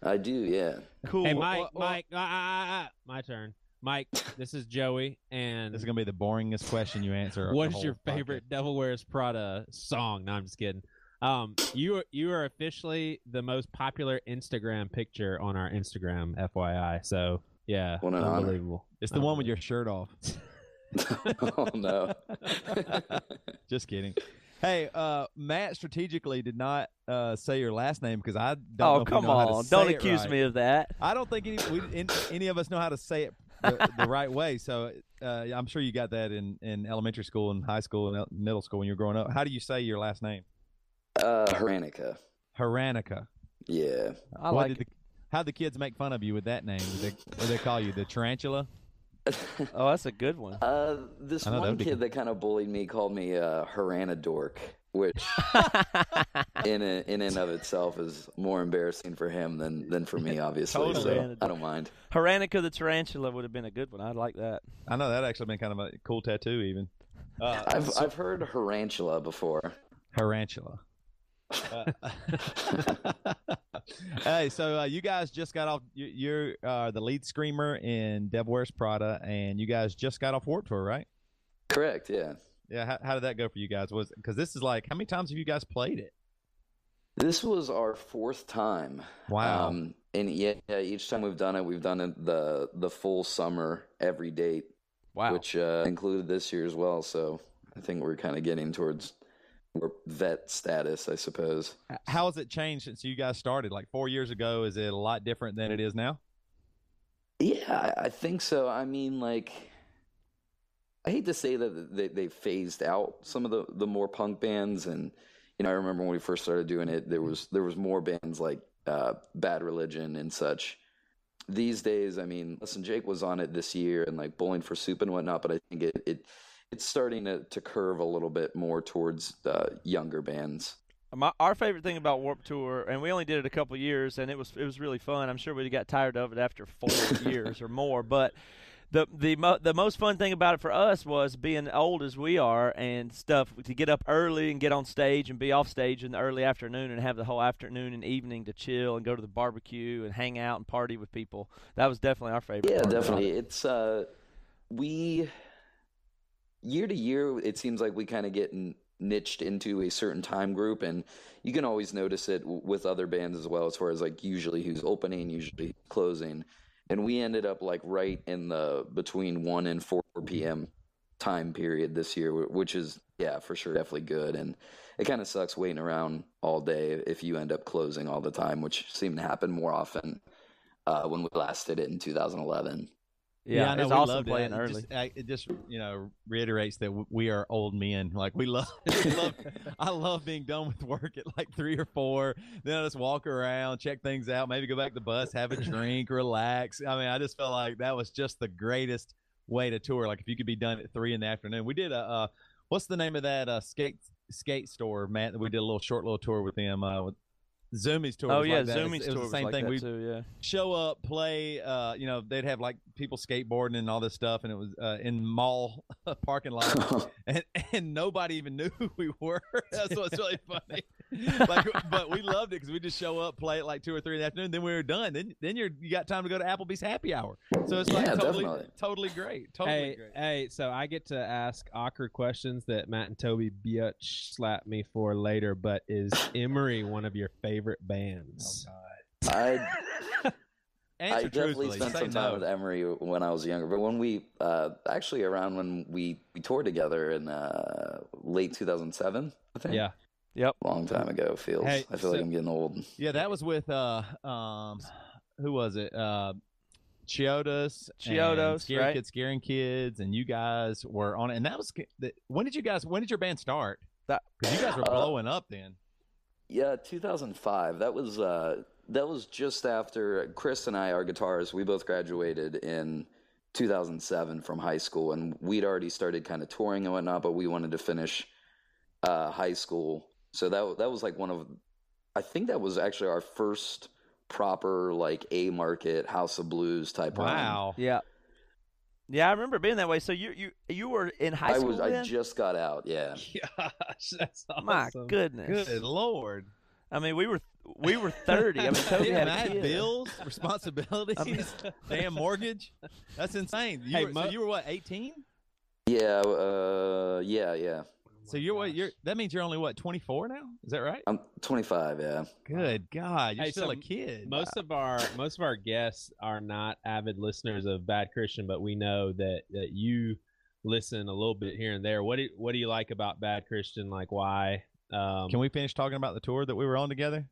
I do, yeah. Cool. Hey, Mike. Well, well, Mike. ah, ah, ah, ah. My turn. Mike, this is Joey, and This is gonna be the boringest question you answer. what the is whole your favorite podcast. Devil Wears Prada song? No, I'm just kidding. Um, you are, you are officially the most popular Instagram picture on our Instagram, FYI. So yeah, What an honor. unbelievable. It's the one with your shirt off. oh no. Just kidding. Hey, uh, Matt strategically did not uh, say your last name because I don't know oh, if we come know how to on. say Don't accuse right. me of that. I don't think any we, in, any of us know how to say it the, the right way. So uh, I'm sure you got that in, in elementary school and high school and middle school when you were growing up. How do you say your last name? Uh Heranica. Haranica. Yeah. I What like did it. the, how'd the kids make fun of you with that name? Did they, what do they call you? The tarantula? Oh, that's a good one. uh this I know, that one would be kid cool. that kind of bullied me called me uh Harana dork, which in a, in and of itself is more embarrassing for him than than for me obviously. Totally. So I don't mind. Haranica the tarantula would have been a good one. I'd like that. I know that actually been kind of a cool tattoo even. Uh, I've I've heard Harantula before. Tarantula. Uh, hey, so uh, you guys just got off. You, you're uh, the lead screamer in Devil Wears Prada, and you guys just got off Warped Tour, right? Correct, yeah. Yeah. How, how did that go for you guys? Was because this is like how many times have you guys played it? This was our fourth time. Wow. Um, and yeah, yeah, each time we've done it, we've done it the the full summer, every date, Wow. which uh, included this year as well. So I think we're kind of getting towards we're vet status, I suppose. How has it changed since you guys started? Like four years ago, is it a lot different than it is now? Yeah, I, I think so. I mean, like, I hate to say that they, they phased out some of the, the more punk bands, and you know, I remember when we first started doing it, there was there was more bands like uh, Bad Religion and such. These days, I mean, Less Than Jake was on it this year and like Bowling for Soup and whatnot, but I think it, it it's starting to, to curve a little bit more towards uh, younger bands. My, our favorite thing about Warped Tour, and we only did it a couple of years, and it was it was really fun. I'm sure we got tired of it after four years or more, but the the mo- the most fun thing about it for us was being old as we are and stuff to get up early and get on stage and be off stage in the early afternoon and have the whole afternoon and evening to chill and go to the barbecue and hang out and party with people. That was definitely our favorite. Yeah, definitely. it. It's uh, we year to year, it seems like we kind of get niched into a certain time group, and you can always notice it with other bands as well, as far as like usually who's opening, usually closing, and we ended up like right in the between one and four p.m. time period this year, which is yeah for sure definitely good, and it kind of sucks waiting around all day if you end up closing all the time, which seemed to happen more often uh, when we last did it in 2011. Yeah, I know, it's we awesome playing it. early. It just, I- it just you know reiterates that w- we are old men. Like we love, we love I love being done with work at like three or four. Then I just walk around, check things out, maybe go back to the bus, have a drink, relax. I mean, I just felt like that was just the greatest way to tour. Like if you could be done at three in the afternoon. We did a uh, what's the name of that uh, skate skate store, Matt? We did a little short little tour with them. Uh, with Zumiez tour. Oh was yeah, like that. It's- Zumiez it was tour the was same like thing. we too. Yeah. show up, play. Uh, you know, they'd have like people skateboarding and all this stuff, and it was uh, in mall parking lot, and and nobody even knew who we were. That's what's really funny. like, but we loved it because we just show up, play at like two or three in the afternoon, then we were done. Then then you're you got time to go to Applebee's happy hour. So it's like Yeah, totally definitely. totally great, totally hey, great. hey, so I get to ask awkward questions that Matt and Toby Biatch slap me for later, but is Emery one of your favorite bands? Oh, I I definitely spent some time no. with Emery when I was younger, but when we uh, actually around when we, we toured together in uh, late 2007, I think. yeah. Long time ago. Feels. Hey, I feel so- like I'm getting old. Yeah, that was with uh um who was it? Uh Chiodos, and Chiodos, Scary right? Kids, Scaring Kids, and you guys were on it. And that was the- when did you guys? When did your band start? That- because you guys were Uh, blowing up then. Yeah, 2005. That was uh, that was just after Chris and I, our guitarists, we both graduated in 2007 from high school, and we'd already started kind of touring and whatnot. But we wanted to finish uh, high school, so that that was like one of, I think that was actually our first proper like a market House of Blues type run. Wow. Yeah. Yeah, I remember being that way. So you you you were in high I school was I just got out. Yeah. Gosh, that's awesome. My goodness. Good lord. I mean, we were we were thirty. I mean, Toby yeah, had and I a had kid. bills, responsibilities, damn mortgage. That's insane. You Hey, were, mo- so you were what, 18? Yeah. Uh, yeah. Yeah. So you're what? You're that means you're only what, 24 now? Is that right? I'm 25. Yeah. Good God, you're Hey, still so a kid. Most of our most of our guests are not avid listeners of Bad Christian, but we know that that you listen a little bit here and there. What do what do you like about Bad Christian? Like why? Um, Can we finish talking about the tour that we were on together?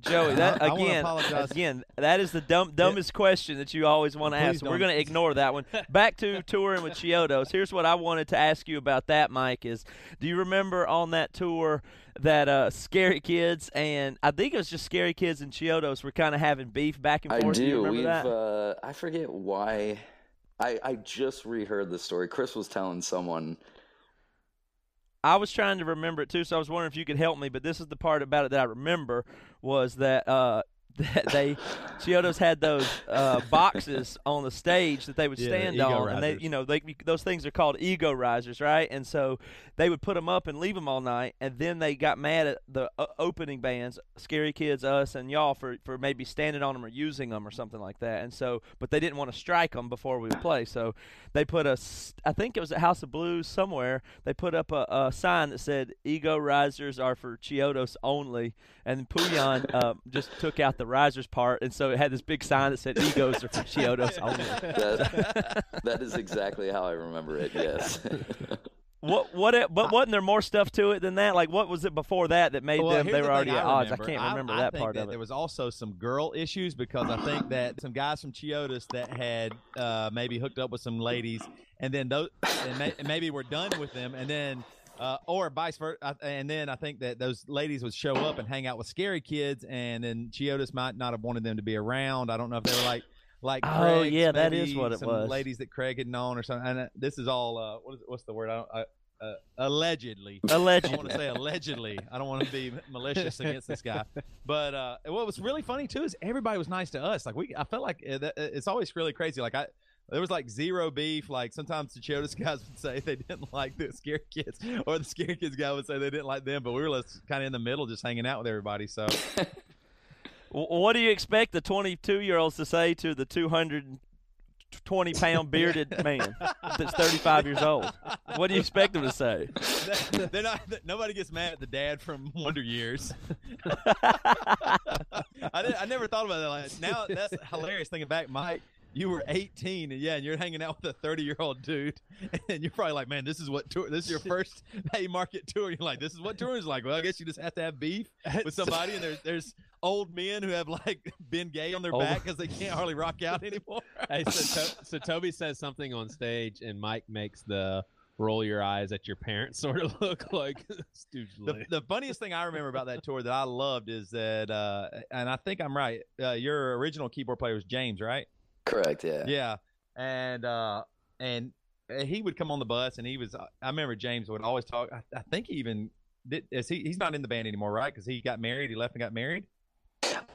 Joey, that I- I again, again, that is the dumb, dumbest question that you always want to Please ask. So we're going to ignore that one. Back to touring with Chiodos. Here's what I wanted to ask you about that, Mike. Is do you remember on that tour that uh, Scary Kids and I think it was just Scary Kids and Chiodos were kind of having beef back and forth? I forth? do. you remember We've. that? Uh, I forget why. I I just reheard the story. Chris was telling someone. I was trying to remember it too, so I was wondering if you could help me. But this is the part about it that I remember was that uh, that they Chiodos had those uh, boxes on the stage that they would Yeah, stand ego on, and they you know they those things are called ego risers, right? And so they would put them up and leave them all night, and then they got mad at the uh, opening bands, Scary Kids, us, and y'all for for maybe standing on them or using them or something like that. And so, but they didn't want to strike them before we would play, so they put a I think it was at House of Blues somewhere. They put up a, a sign that said "Ego risers are for Chiodos only," and Puyan uh, just took out the risers part, and so it had this big sign that said "Egos are for Chiodos only." That, that is exactly how I remember it. Yes. What what it, but wasn't there more stuff to it than that? Like what was it before that that made Well, them they were thing already at odds? I can't remember I that think part that of There was also some girl issues because I think that some guys from Chiodos that had uh, maybe hooked up with some ladies, and then those, and, may, and maybe were done with them, and then. Uh, or vice versa, and then I think that those ladies would show up and hang out with scary kids, and then Chiodos might not have wanted them to be around. I don't know if they were like, like Oh, Craig's, yeah, that is what it some was. Ladies that Craig had known or something. And uh, this is all uh, what is what's the word? I don't, uh, allegedly. I want to say allegedly. I don't want to be malicious against this guy. But uh, what was really funny too is everybody was nice to us. Like we, I felt like uh, that- it's always really crazy. Like I, there was like zero beef. Like sometimes the Chiodos guys would say they didn't like the Scare Kids, or the Scare Kids guy would say they didn't like them. But we were kind of in the middle, just hanging out with everybody. So What do you expect the 22 year olds to say to the 220 pound bearded man that's 35 years old? What do you expect them to say? they're not. Nobody gets mad at the dad from Wonder Years. I, did, I never thought about that. Like, now that's hilarious. Thinking back, Mike, you were 18, and yeah, and you're hanging out with a 30 year old dude, and you're probably like, man, this is what tour. This is your first Haymarket tour. You're like, this is what touring is like. Well, I guess you just have to have beef with somebody, and there's there's old men who have like been gay on their Old- back because they can't hardly rock out anymore. hey, so, to- so Toby says something on stage, and Mike makes the roll your eyes at your parents sort of look like the, the funniest thing I remember about that tour that I loved is that, uh, and I think I'm right. Uh, your original keyboard player was James, right? Correct. Yeah. Yeah, and uh, and he would come on the bus, and he was. I remember James would always talk. I, I think he even did. Is he? He's not in the band anymore, right? Because he got married. He left and got married.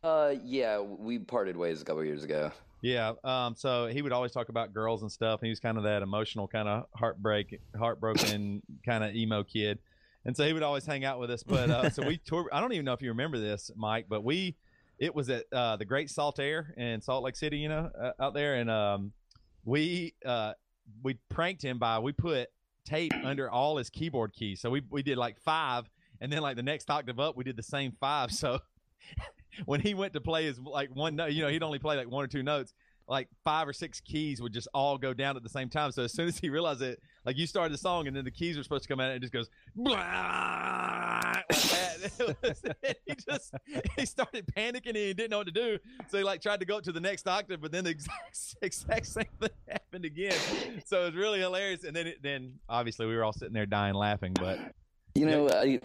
Uh, yeah, we parted ways a couple years ago. Yeah. Um. So he would always talk about girls and stuff. And he was kind of that emotional, kind of heartbreak, heartbroken, kind of emo kid. And so he would always hang out with us. But uh, so we toured. I don't even know if you remember this, Mike, but we it was at uh, the Great Saltair in Salt Lake City, you know, uh, out there, and um, we uh, we pranked him by we put tape under all his keyboard keys. So we we did like five, and then like the next octave up, we did the same five. So when he went to play his like one note, you know, he'd only play like one or two notes. Like five or six keys would just all go down at the same time. So as soon as he realized it, like you started the song and then the keys were supposed to come out, and it just goes was- he just he started panicking and he didn't know what to do. So he like tried to go up to the next octave, but then the exact, exact same thing happened again. So it was really hilarious. And then it, then obviously we were all sitting there dying laughing. But You know, I,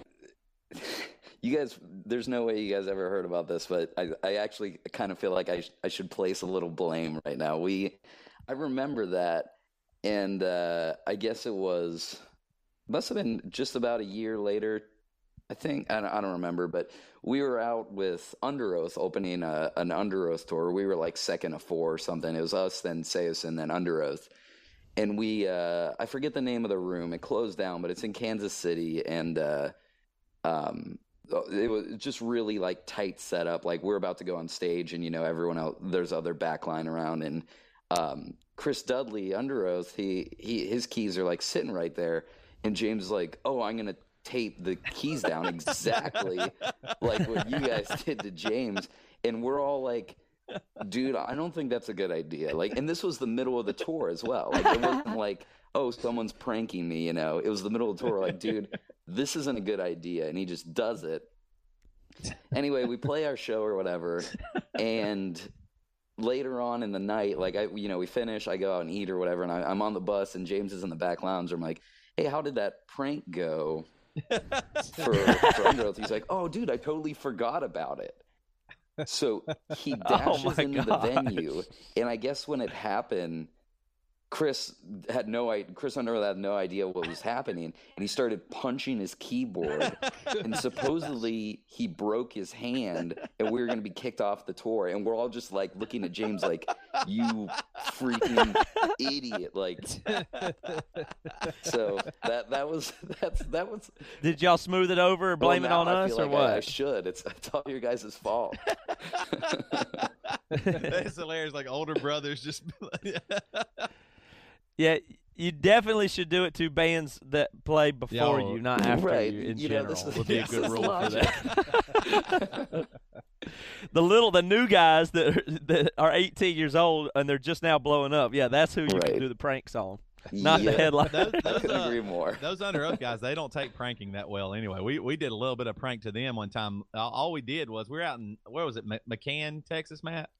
you guys, there's no way you guys ever heard about this, but I, I actually kind of feel like I, sh- I should place a little blame right now. We, I remember that, and uh, I guess it was, must have been just about a year later. I think I don't, remember, but we were out with Underoath opening a, an Underoath tour. We were like second of four or something. It was us, then Seus, and then Underoath and we uh I forget the name of the room. It closed down, but it's in Kansas City and uh um it was just really like tight setup. Like we're about to go on stage and you know everyone else there's other backline around and um Chris Dudley Underoath, he he his keys are like sitting right there and James is like, "Oh, I'm going to tape the keys down exactly like what you guys did to James." And we're all like dude, I don't think that's a good idea. Like, and this was the middle of the tour as well. Like, it wasn't like, oh, someone's pranking me, you know. It was the middle of the tour. Like, dude, this isn't a good idea, and he just does it. Anyway, we play our show or whatever, and later on in the night, like I, you know, we finish, I go out and eat or whatever, and I, I'm on the bus, and James is in the back lounge. I'm like, hey, how did that prank go? For, for He's like, oh, dude, I totally forgot about it. So he Oh dashes my into gosh. the venue, and I guess when it happened, Chris had no idea. Chris Underwood had no idea what was happening, and he started punching his keyboard. and supposedly he broke his hand, and we were going to be kicked off the tour. And we're all just like looking at James like, "You freaking idiot!" Like, so that that was that's that was. Did y'all smooth it over or blame well, it on I us feel or like I- I should. It's it's all your guys' fault. it's hilarious. Like older brothers just. Yeah, you definitely should do it to bands that play before Yeah, you, not after right. you. In You know, general, this would be a good rule for that. the little, the new guys that are, that are 18 years old and they're just now blowing up. Yeah, that's who you Right. can do the pranks on, not the Yeah. headline. Those, I those, couldn't uh, agree more. those Underoath guys, they don't take pranking that well anyway. We we did a little bit of prank to them one time. Uh, all we did was we were out in where was it, McCann, Texas, Matt,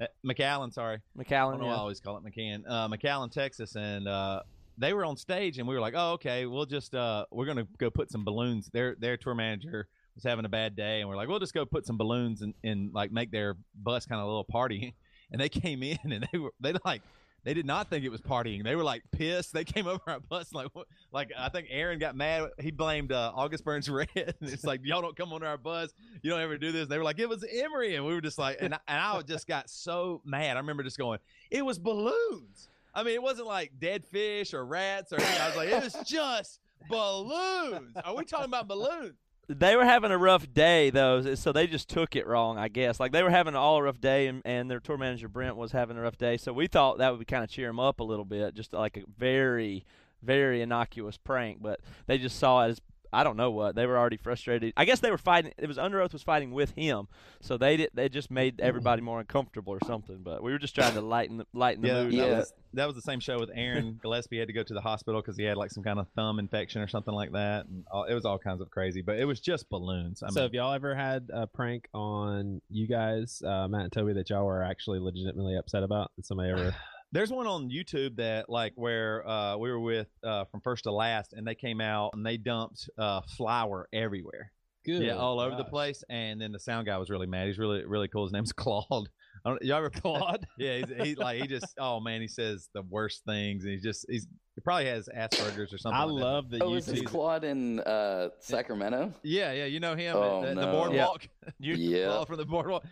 uh, McAllen, sorry. I McAllen. know why I always call it McCann. Uh, McAllen, Texas, and uh, they were on stage, and we were like, "Oh, okay, we'll just uh, we're gonna go put some balloons." Their their tour manager was having a bad day, and we're like, "We'll just go put some balloons and, and like make their bus kind of a little party." And they came in, and they were they like they did not think it was partying. They were like pissed. They came over our bus like like I think Aaron got mad. He blamed uh, August Burns Red. It's like y'all don't come on our bus. You don't ever do this. They were like it was Emery, and we were just like, and I, and I just got so mad. I remember just going, it was balloons. I mean, it wasn't like dead fish or rats or anything. I was like, it was just balloons. Are we talking about balloons? They were having a rough day though, so they just took it wrong, I guess. Like they were having an all rough day, and, and their tour manager Brent was having a rough day. So we thought that would kind of cheer them up a little bit, just like a very, very innocuous prank. But they just saw it as I don't know what they were already frustrated. I guess they were fighting. It was Underoath was fighting with him, so they did. They just made everybody more uncomfortable or something. But we were just trying to lighten the, lighten the Yeah, mood. that Yeah. was that was the same show with Aaron Gillespie. had to go to the hospital because he had like some kind of thumb infection or something like that. And all, it was all kinds of crazy, but it was just balloons. I so mean, have y'all ever had a prank on you guys, uh, Matt and Toby, that y'all were actually legitimately upset about? Did somebody ever? There's one on YouTube that like where uh, we were with uh, from first to last, and they came out and they dumped uh, flour everywhere. Good. yeah, all over the place. And then the sound guy was really mad. He's really really cool. His name's Claude. I don't, y'all ever Claude? yeah, he's, he like he just oh man, he says the worst things, and he just he's he probably has Asperger's or something. I like that. love the Oh, is this YouTube. Claude in uh, Sacramento? Yeah, yeah, you know him. Oh, the, the no. boardwalk. You- Yeah. Claude from the boardwalk.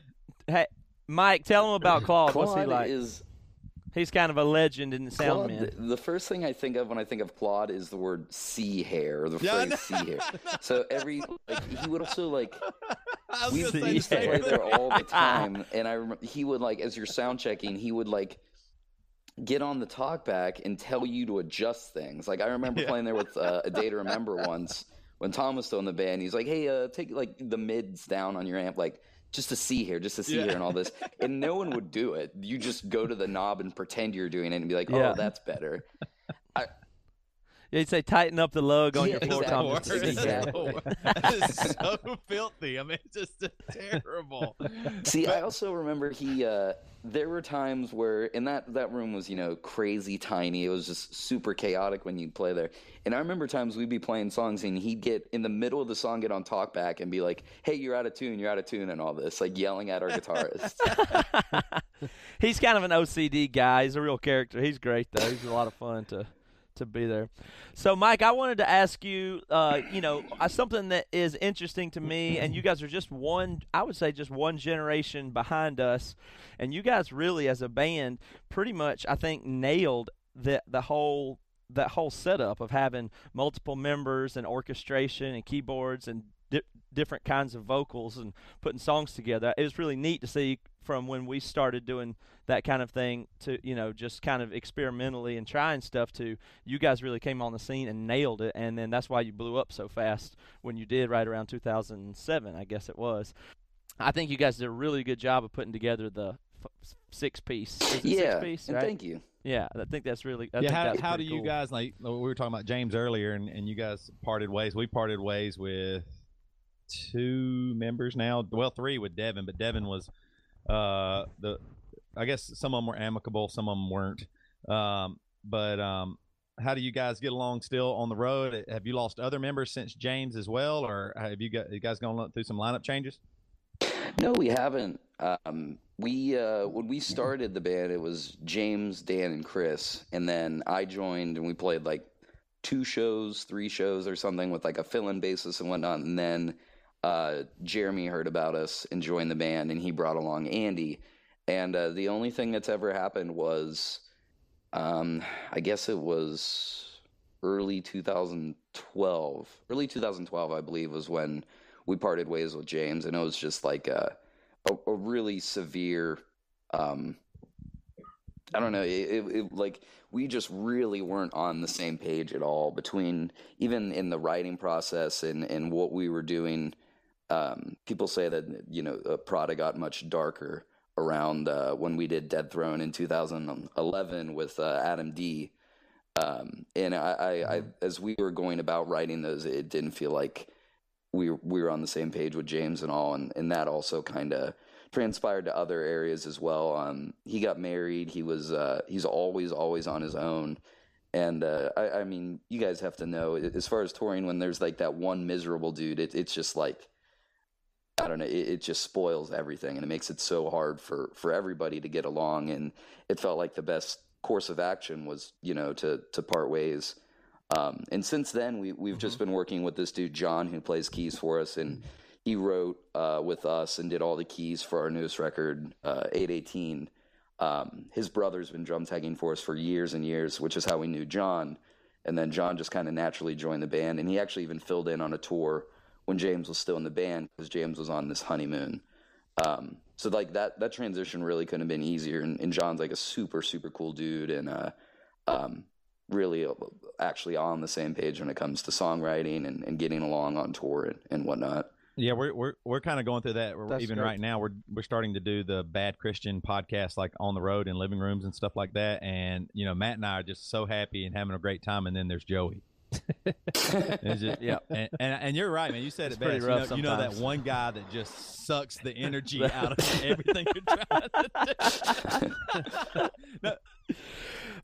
Hey, Mike, tell him about Claude. Claude What's he like? is He's kind of a legend in the sound Claude, man. the, first thing I think of when I think of Claude is the word sea hair, the Yeah, phrase know. sea hair. So every like he would also like we gonna we say the used to play there all the time, and I remember he would like as you're sound checking, he would like get on the talk back and tell you to adjust things. Like I remember Yeah. playing there with uh, a day to remember once when Tom was still in the band. He's like, "Hey, uh, take like the mids down on your amp, like." Just to see here, just to see Yeah. here, and all this, and no one would do it. You just go to the knob and pretend you're doing it, and be like, "Oh, Yeah. that's better." Yeah, he'd say tighten up the lug on Yeah, your floor tom. exactly. just to see that is so filthy. I mean, it's just terrible. See, I also remember he. Uh, there were times where, and that that room was, you know, crazy tiny. It was just super chaotic when you'd play there. And I remember times we'd be playing songs, and he'd get in the middle of the song, get on talkback, and be like, "Hey, you're out of tune. You're out of tune," and all this, like yelling at our guitarist. He's kind of an OCD guy. He's a real character. He's great though. He's a lot of fun to to be there. So, Mike, I wanted to ask you, uh, you know, uh, something that is interesting to me, and you guys are just one, I would say, just one generation behind us, and you guys really, as a band, pretty much, I think, nailed the the whole that whole setup of having multiple members and orchestration and keyboards and di- different kinds of vocals and putting songs together. It was really neat to see from when we started doing that kind of thing to you know just kind of experimentally and trying stuff to you guys really came on the scene and nailed it and then that's why you blew up so fast when you did right around 2007 I guess it was I think you guys did a really good job of putting together the f- six piece yeah, six piece and thank you. yeah I think that's really I yeah, think how, how do pretty you cool. guys like? We were talking about James earlier, and, and you guys parted ways. We parted ways with two members now. Well, three with Devin, but Devin was uh, the. I guess some of them were amicable, some of them weren't. Um, but um, how do you guys get along still on the road? Have you lost other members since James as well, or have you got you guys gone through some lineup changes? No, we haven't. Um, we uh, when we started the band, it was James, Dan, and Chris, and then I joined, and we played like two shows, three shows, or something with like a fill-in basis and whatnot. And then uh, Jeremy heard about us and joined the band, and he brought along Andy. And uh, the only thing that's ever happened was, um, I guess it was early 2012. Early 2012, I believe, was when we parted ways with James, and it was just like a a, a really severe. Um, I don't know. It, it, it, like we just really weren't on the same page at all between even in the writing process and and what we were doing. Um, people say that you know uh, Prada got much darker around uh, when we did Dead Throne in 2011 with uh, Adam D. Um, and I, I, I, as we were going about writing those, it didn't feel like we were, we were on the same page with James and all, and, and that also kind of transpired to other areas as well. Um, he got married. He was uh, he's always always on his own, and uh, I, I mean, you guys have to know as far as touring when there's like that one miserable dude, it, it's just like I don't know, it, it just spoils everything, and it makes it so hard for for everybody to get along. And it felt like the best course of action was you know to to part ways. Um, and since then, we, we've just been working with this dude, John, who plays keys for us. And he wrote uh, with us and did all the keys for our newest record, uh, 818. Um, his brother's been drum teching for us for years and years, which is how we knew John. And then John just kind of naturally joined the band, and he actually even filled in on a tour when James was still in the band because James was on this honeymoon. Um, so like that that transition really couldn't have been easier. And, and John's like a super super cool dude, and uh, um, really uh, actually on the same page when it comes to songwriting and, and getting along on tour and, and whatnot. Yeah, we're we're we're kind of going through that. That's even great. right now, we're we're starting to do the Bad Christian podcast, like on the road in living rooms and stuff like that. And you know, Matt and I are just so happy and having a great time. And then there's Joey. Just- Yeah. and, and and you're right, man. You said It's it best. You know, you know that one guy that just sucks the energy out of everything you're trying to do. No,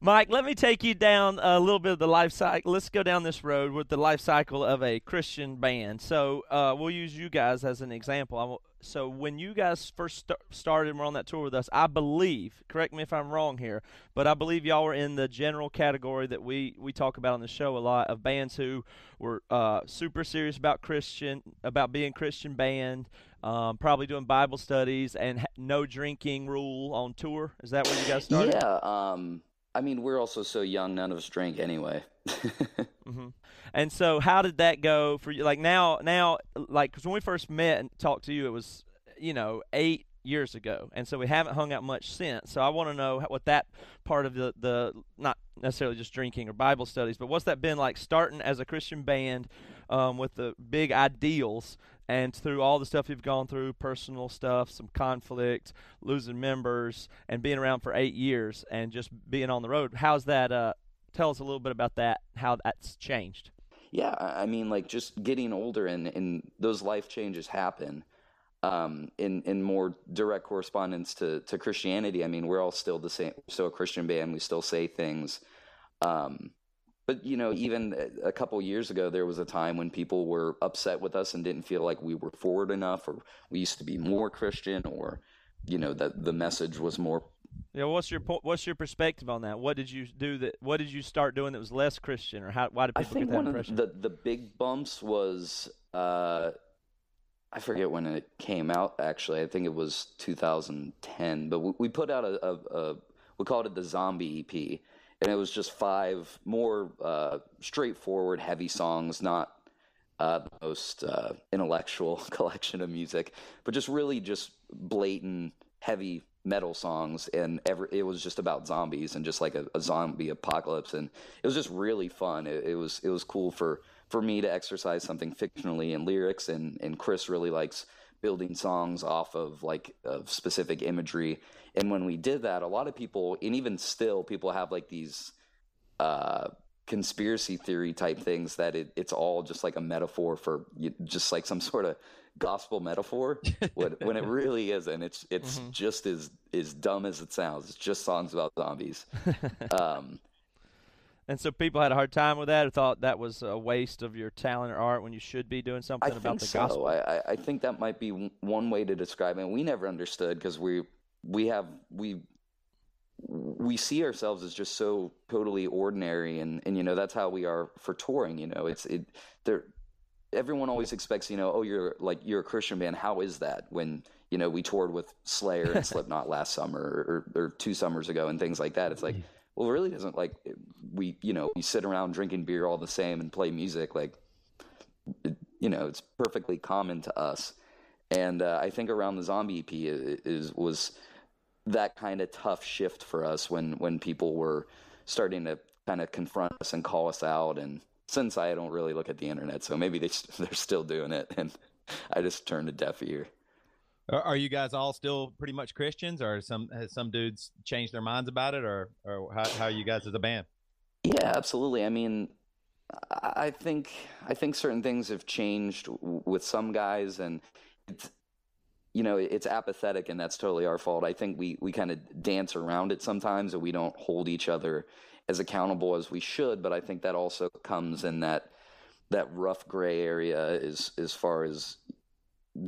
Mike, let me take you down a little bit of the life cycle. Let's go down this road with the life cycle of a Christian band. So uh, we'll use you guys as an example. So when you guys first st- started and were on that tour with us, I believe, correct me if I'm wrong here, but I believe y'all were in the general category that we, we talk about on the show a lot of bands who were uh, super serious about Christian, about being Christian band, um, probably doing Bible studies and ha- no drinking rule on tour. Is that where you guys started? Yeah. Um, I mean, we're also so young; none of us drink anyway. mm-hmm. And so, how did that go for you? Like now, now, like because when we first met and talked to you, it was you know eight years ago, and so we haven't hung out much since. So I want to know what that part of the the not necessarily just drinking or Bible studies, but what's that been like starting as a Christian band um, with the big ideals and through all the stuff you've gone through, personal stuff, some conflict, losing members, and being around for eight years and just being on the road. How's that? Uh, tell us a little bit about that. How that's changed. Yeah, I mean, like just getting older and, and those life changes happen. Um, in in more direct correspondence to to Christianity, I mean, we're all still the same. Still a Christian band. We still say things. Um, but you know, even a couple years ago, there was a time when people were upset with us and didn't feel like we were forward enough, or we used to be more Christian, or you know, that the message was more Yeah, what's your po- what's your perspective on that? What did you do that? What did you start doing that was less Christian, or how? Why did I think get that one impression? of the the big bumps was uh, I forget when it came out. Actually, I think it was 2010. But we, we put out a, a, a we called it the Zombie EP, and it was just five more uh, straightforward, heavy songs, not uh, the most uh, intellectual collection of music, but just really just blatant, heavy metal songs. And every, it was just about zombies and just like a, a zombie apocalypse. And it was just really fun. It, it was it was cool for for me to exercise something fictionally in lyrics. And and Chris really likes building songs off of like of specific imagery. And when we did that, a lot of people, and even still, people have like these uh, conspiracy theory type things that it, it's all just like a metaphor for just like some sort of gospel metaphor when, when it really isn't. It's it's Mhm. just as as dumb as it sounds. It's just songs about zombies. Um, and so people had a hard time with that, or thought that was a waste of your talent or art when you should be doing something I about the so. gospel. I, I, I think that might be one way to describe it. We never understood because we we have we we see ourselves as just so totally ordinary, and and you know that's how we are for touring. You know, it's it there. Everyone always expects, you know, oh, you're like you're a Christian band. How is that when you know we toured with Slayer and Slipknot last summer or, or two summers ago and things like that? It's like, well, it really doesn't like we you know we sit around drinking beer all the same and play music like it, you know it's perfectly common to us. And uh, i think around the zombie ep i- is was that kind of tough shift for us when when people were starting to kind of confront us and call us out. And since i don't really look at the internet so maybe they, they're still doing it. And i just turned a deaf ear Are, you guys all still pretty much Christians, or some has some dudes changed their minds about it, or or how, how are you guys as a band? Yeah, absolutely. I mean, I think I think certain things have changed with some guys, and it's you know it's apathetic, and that's totally our fault. I think we we kind of dance around it sometimes, and we don't hold each other as accountable as we should. But I think that also comes in that that rough gray area as as far as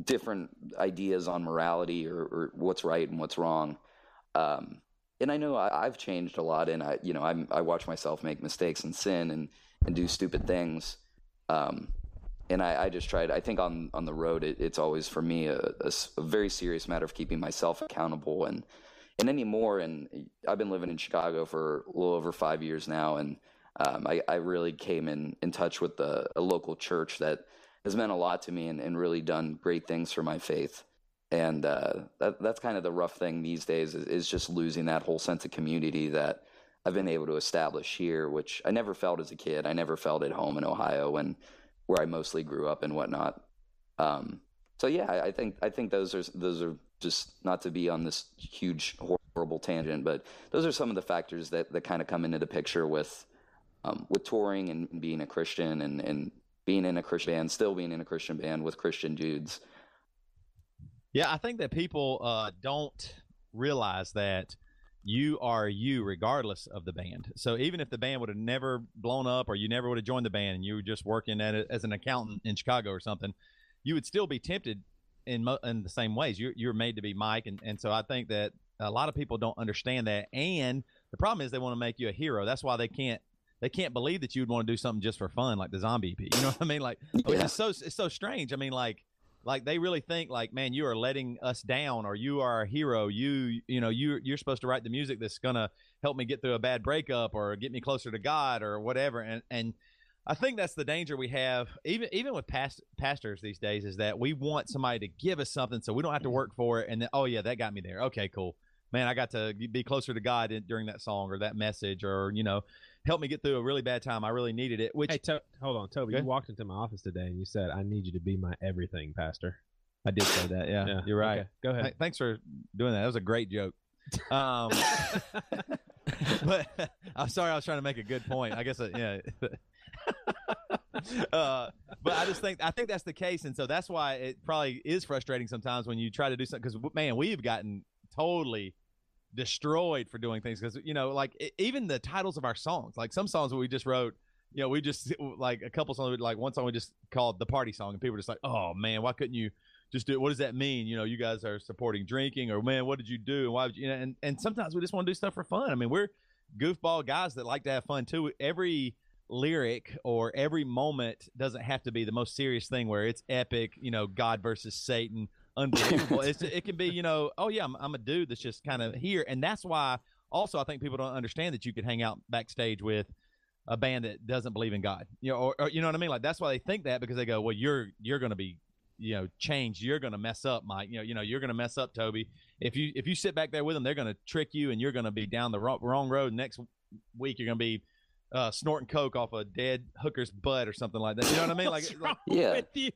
different ideas on morality or, or what's right and what's wrong. Um, and I know I, I've changed a lot, and I, you know, I'm, I watch myself make mistakes and sin and, and do stupid things. Um, and I, I just tried. I think on on the road, it, it's always for me a very serious matter of keeping myself accountable and and anymore. And I've been living in Chicago for a little over five years now, and um, I, I really came in in touch with the, a local church that has meant a lot to me and, and really done great things for my faith. And uh, that, that's kind of the rough thing these days is, is just losing that whole sense of community that I've been able to establish here, which I never felt as a kid. I never felt at home in Ohio and where I mostly grew up and whatnot. Um, so yeah, I, think I think those are those are just not to be on this huge horrible tangent, but those are some of the factors that, that kind of come into the picture with um, with touring and being a Christian and, and being in a Christian band, still being in a Christian band with Christian dudes. Yeah, I think that people uh, don't realize that you are you regardless of the band. So even if the band would have never blown up or you never would have joined the band and you were just working at it as an accountant in Chicago or something, you would still be tempted in mo- in the same ways. You're you're made to be Mike, and and so I think that a lot of people don't understand that. And the problem is they want to make you a hero. That's why they can't they can't believe that you would want to do something just for fun, like the zombie EP. You know what I mean? Like, which Yeah. is so it's so strange. I mean, like, like they really think like, man, you are letting us down, or you are a hero. You, you know, you you're supposed to write the music that's gonna help me get through a bad breakup, or get me closer to God, or whatever. And and I think that's the danger we have, even even with past pastors these days, is that we want somebody to give us something so we don't have to work for it, and then oh yeah, that got me there. Okay, cool. Man, I got to be closer to God during that song or that message, or you know, help me get through a really bad time. I really needed it. Which Hey, to- hold on, Toby. You walked into my office today and you said, "I need you to be my everything, Pastor." I did say that. Yeah, Yeah, you're right. okay. Go ahead. Th- thanks for doing that. That was a great joke. Um, but I'm sorry, I was trying to make a good point. I guess, uh, yeah. uh, but I just think I think that's the case, and so that's why it probably is frustrating sometimes when you try to do something. Because man, we've gotten totally destroyed for doing things because you know, like e- even the titles of our songs, like some songs we just wrote. You know, we just like a couple songs, like one song we just called the party song, and people were just like, "Oh man, why couldn't you just do it. What does that mean? You know, you guys are supporting drinking, or man, what did you do, and why? Would you, you know, and and sometimes we just want to do stuff for fun. I mean, we're goofball guys that like to have fun too. Every lyric or every moment doesn't have to be the most serious thing where it's epic. You know, God versus Satan, unbelievable. it's, it can be, you know, oh yeah, I'm, I'm a dude that's just kind of here, and that's why. Also, I think people don't understand that you could hang out backstage with a band that doesn't believe in God. You know, or, or you know what I mean? Like that's why they think that because they go, well, you're you're going to be you know changed you're going to mess up mike you know you know you're going to mess up toby if you if you sit back there with them they're going to trick you and you're going to be down the wrong, wrong road next week you're going to be uh, snorting coke off a dead hooker's butt or something like that you know what i mean like, like Yeah. With you.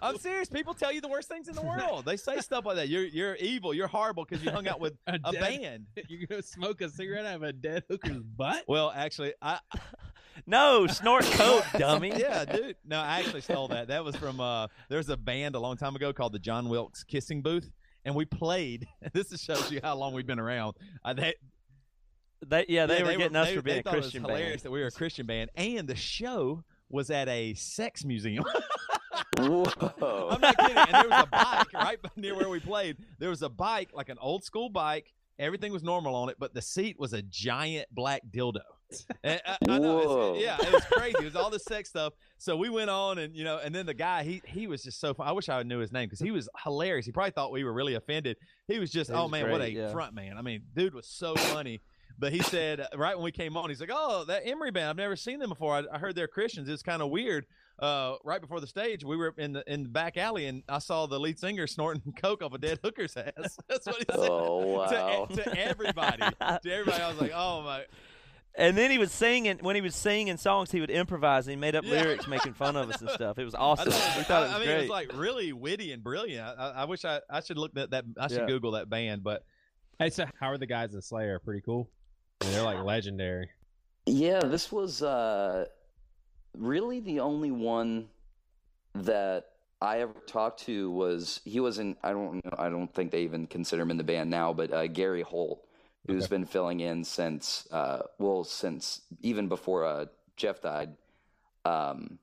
i'm serious people tell you the worst things in the world they say stuff like that you're you're evil you're horrible because you hung out with A a dead- band you go smoke a cigarette out of a dead hooker's butt. well actually i No, snort coke, dummy. yeah, dude. No, I actually stole that. That was from uh there's a band a long time ago called the John Wilkes Kissing Booth. And we played. This shows you how long we've been around. Uh, they, They, yeah, they yeah, were getting us they- for being they a thought it was Christian hilarious band. that we were a Christian band, and the show was at a sex museum. Whoa. I'm not kidding. And there was a bike right near where we played. There was a bike, like an old school bike. Everything was normal on it, but the seat was a giant black dildo. And I, I know, it's- Whoa. yeah, it was crazy. It was all this sex stuff. So we went on, and you know, and then the guy, he he was just so fun. I wish I knew his name because he was hilarious. He probably thought we were really offended. He was just, He oh was man, what a yeah. front man. I mean, dude was so funny. But he said uh, right when we came on, he's like, "Oh, that Emery band. I've never seen them before. I, I heard they're Christians. It's kind of weird." Uh, right before the stage, we were in the in the back alley, and I saw the lead singer snorting coke off a dead hooker's ass. That's what he said Oh wow. to, to everybody. to everybody, I was like, "Oh my." And then he was singing when he was singing songs, he would improvise. And he made up Yeah. lyrics, making fun of us and stuff. It was awesome. know. We thought it was I mean, great. it was like really witty and brilliant. I, I, I wish I I should look at that. I should Yeah. Google that band, but Hey, so how are the guys in Slayer? Pretty cool. Mean, they're like legendary. Yeah, this was uh, really the only one that I ever talked to was he wasn't. I don't know. I don't think they even consider him in the band now. But uh, Gary Holt, who's been filling in since uh, well since even before uh, Jeff died, um,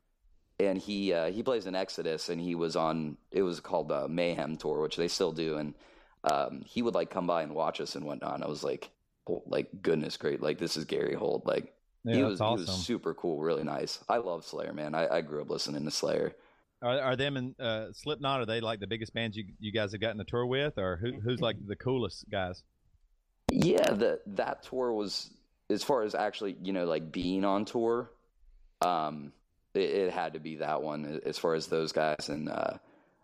and he uh, he plays in Exodus, and he was on. It was called the Mayhem tour, which they still do, and um, he would like come by and watch us and whatnot. And I was like, like goodness, great! Like this is Gary Holt, like yeah, he was awesome. he was super cool, really nice. I love Slayer, man. I, I grew up listening to Slayer. Are, are them and uh, Slipknot? Are they like the biggest bands you you guys have gotten to tour with, or who, who's like the coolest guys? Yeah, the that tour was as far as actually, you know, like being on tour. Um, it, it had to be that one as far as those guys and uh,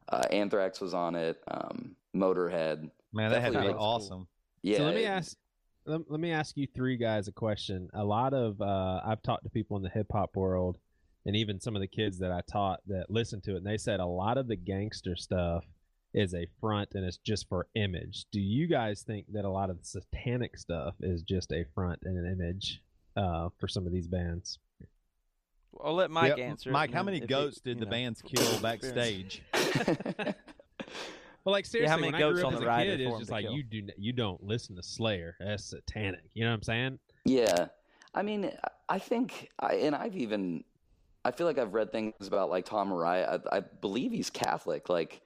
uh, Anthrax was on it. Um, Motorhead. Man, that had to be awesome. Yeah. so let me it- ask let, let me ask you three guys a question. A lot of uh, I've talked to people in the hip hop world, and even some of the kids that I taught that listen to it, and they said a lot of the gangster stuff is a front and it's just for image. Do you guys think that a lot of the satanic stuff is just a front and an image uh, for some of these bands? I'll let Mike Yep. answer. Mike, how many if he- goats you did the know. bands kill backstage? Well, like seriously, how many when I goats grew up on as the a rider kid, for it's 'em just like kill? you do you don't listen to Slayer. That's satanic. You know what I'm saying? Yeah, I mean, I think, I, and I've even, I feel like I've read things about like Tom Araya. I, I believe he's Catholic. Like,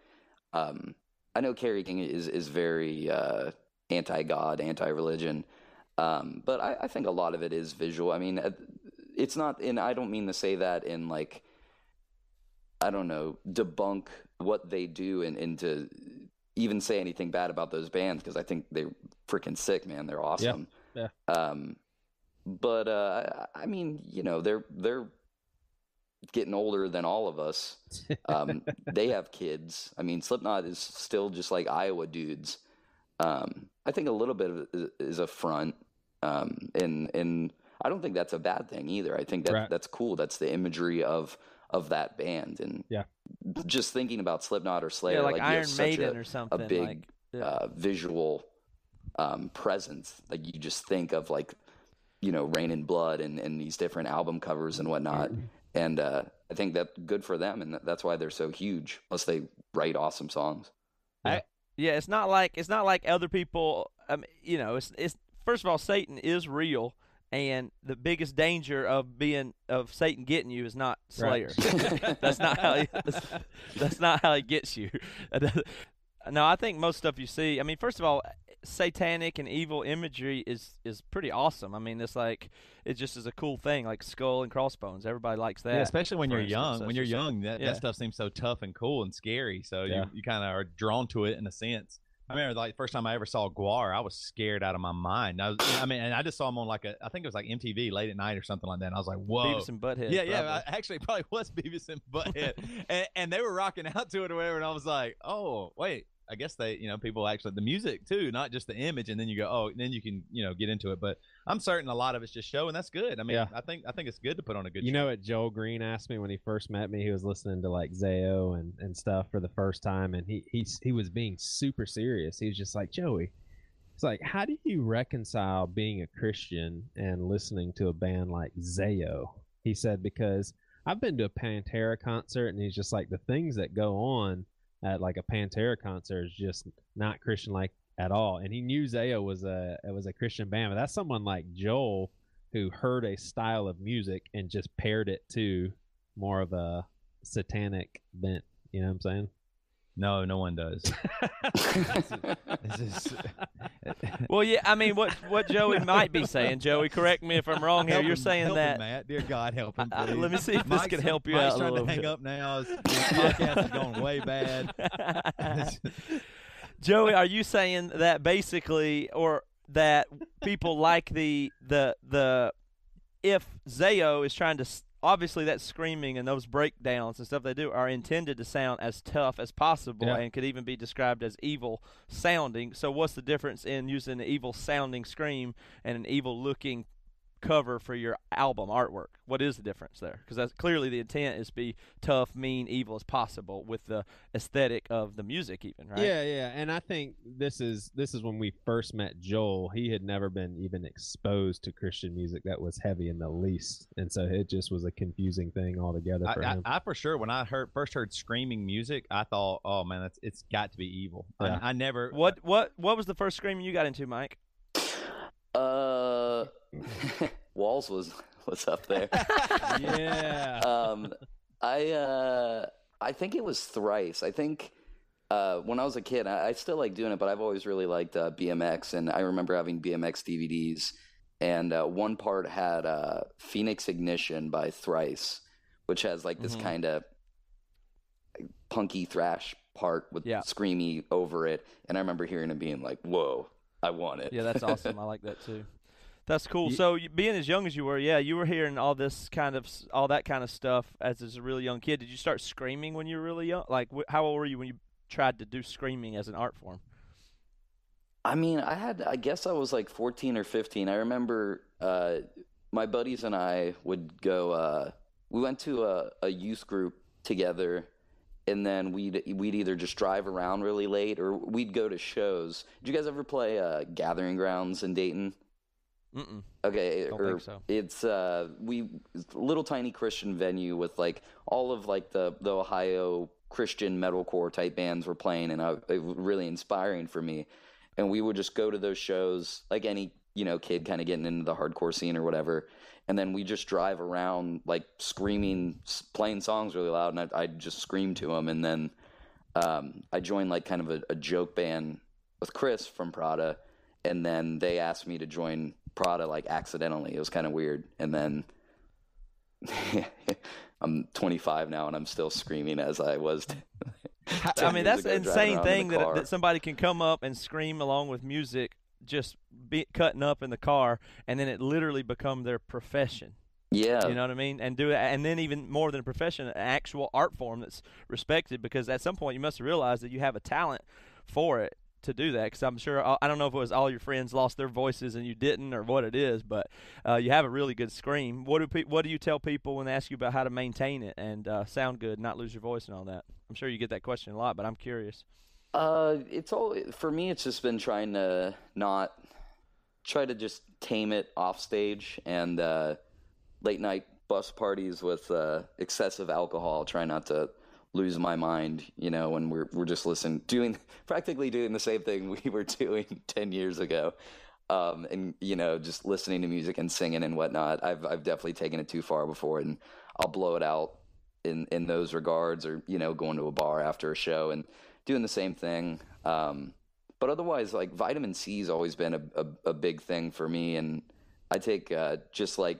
um, I know Kerry King is is very uh, anti-God, anti-religion, um, but I, I think a lot of it is visual. I mean, uh, it's not, and I don't mean to say that in like, I don't know, debunk what they do and, and to even say anything bad about those bands because I think they're freaking sick, man. They're awesome. yeah. yeah. Um, but uh, I mean, you know, they're they're getting older than all of us. Um, they have kids. I mean, Slipknot is still just like Iowa dudes. Um, I think a little bit of it is a front, um, and and I don't think that's a bad thing either. I think that Right. that's cool. That's the imagery of of that band, and Yeah. just thinking about Slipknot or Slayer, Yeah, like, you have Iron such Maiden a, or something. a big like, yeah. uh, visual um, presence. Like you just think of like you know Reign in Blood and, and these different album covers and whatnot. And uh, I think that's good for them, and that's why they're so huge. Plus, they write awesome songs. Yeah, it's not like it's not like other people. Um, you know, it's it's first of all, Satan is real, and the biggest danger of being of Satan getting you is not Slayer. that's not how he, that's, that's not how he gets you. no, I think most stuff you see. I mean, first of all, satanic and evil imagery is is pretty awesome. I mean, it's like it just is a cool thing, like skull and crossbones. Everybody likes that. Yeah, especially when you're instance. young. When you're young, that, yeah. that stuff seems so tough and cool and scary. So Yeah. you, you kind of are drawn to it in a sense. I remember like first time I ever saw Gwar, I was scared out of my mind. I, was, I mean, and I just saw him on like a, I think it was like MTV late at night or something like that. And I was like, whoa. Beavis and Butthead. yeah, yeah. I, actually, probably was Beavis and Butthead, and, and they were rocking out to it or whatever. And I was like, oh, wait. I guess they, you know, people actually the music too, not just the image. And then you go, oh, then you can, you know, get into it. But I'm certain a lot of it's just show, and that's good. I mean, Yeah. I think I think it's good to put on a good. You show. know what Joel Green asked me when he first met me? He was listening to like Zao and, and stuff for the first time, and he he he was being super serious. He was just like Joey. It's like, how do you reconcile being a Christian and listening to a band like Zao? He said because I've been to a Pantera concert, and he's just like the things that go on at like a Pantera concert is just not Christian like at all. And he knew Zao was a was a Christian band, but that's someone like Joel who heard a style of music and just paired it to more of a satanic bent. You know what I'm saying? No, no one does. This is- Well, yeah, I mean, what what Joey might be saying, Joey, correct me if I'm wrong here. Help You're him- saying help that. him, Matt. Dear God, help him. I- I- let me see if this Mike's- can help you Mike's out a trying to hang bit. up now. His podcast is going way bad. Joey, are you saying that basically, or that people like the the the if Zao is trying to s- obviously that screaming and those breakdowns and stuff they do are intended to sound as tough as possible Yeah. and could even be described as evil sounding. So what's the difference in using an evil sounding scream and an evil looking cover for your album artwork? What is the difference there? Because that's clearly the intent is to be tough, mean, evil as possible with the aesthetic of the music, even right? Yeah, yeah. And I think this is this is when we first met Joel. He had never been even exposed to Christian music that was heavy in the least, and so it just was a confusing thing altogether for I, him. I for sure when I heard first heard screaming music, I thought, oh man, that's it's got to be evil. Yeah. I, I never. What what what was the first screaming you got into, Mike? Uh, Walls was was up there. yeah. um, I uh, I think it was thrice. I think uh, when I was a kid, I, I still like doing it, but I've always really liked uh, BMX, and I remember having BMX DVDs, and uh, one part had uh, Phoenix Ignition by Thrice, which has like this Mhm. kind of punky thrash part with Yeah. screamy over it, and I remember hearing it being like, "Whoa." I want it. Yeah, that's awesome. I like that too. That's cool. Ye- So, you, being as young as you were, yeah, you were hearing all this kind of all that kind of stuff as, as a really young kid. Did you start screaming when you were really young? Like, wh- how old were you when you tried to do screaming as an art form? I mean, I had, I guess I was like 14 or 15. I remember uh, my buddies and I would go, uh, we went to a, a youth group together, and then we'd, we'd either just drive around really late or we'd go to shows. Did you guys ever play uh, Gathering Grounds in Dayton? Mm-mm. Okay, Don't or so. it's uh we a little tiny Christian venue with like all of like the the Ohio Christian metalcore type bands were playing, and I, it was really inspiring for me. And we would just go to those shows like any you know kid kind of getting into the hardcore scene or whatever, and then we just drive around like screaming, playing songs really loud, and I I'd just scream to them, and then um, I joined like kind of a, a joke band with Chris from Prada, and then they asked me to join Prada like accidentally. It was kind of weird, and then I'm 25 now, and I'm still screaming as I was. I mean, that's an insane thing that, that somebody can come up and scream along with music, just be cutting up in the car, and then it literally become their profession. yeah, You know what I mean? And do it, and then even more than a profession, an actual art form that's respected. Because at some point, you must realize that you have a talent for it to do that. Because I'm sure I don't know if it was all your friends lost their voices and you didn't, or what it is, but uh, you have a really good scream. What do pe- what do you tell people when they ask you about how to maintain it and uh, sound good, not lose your voice and all that? I'm sure you get that question a lot, but I'm curious. Uh, it's all for me. It's just been trying to not try to just tame it off stage and uh, late night bus parties with uh, excessive alcohol. Try not to lose my mind. You know, when we're we're just listening, doing practically doing the same thing we were doing ten years ago. Um, and you know, just listening to music and singing and whatnot. I've I've definitely taken it too far before, and I'll blow it out in in those regards, or you know, going to a bar after a show and doing the same thing. Um, but otherwise, like vitamin C has always been a, a, a big thing for me, and I take uh, just like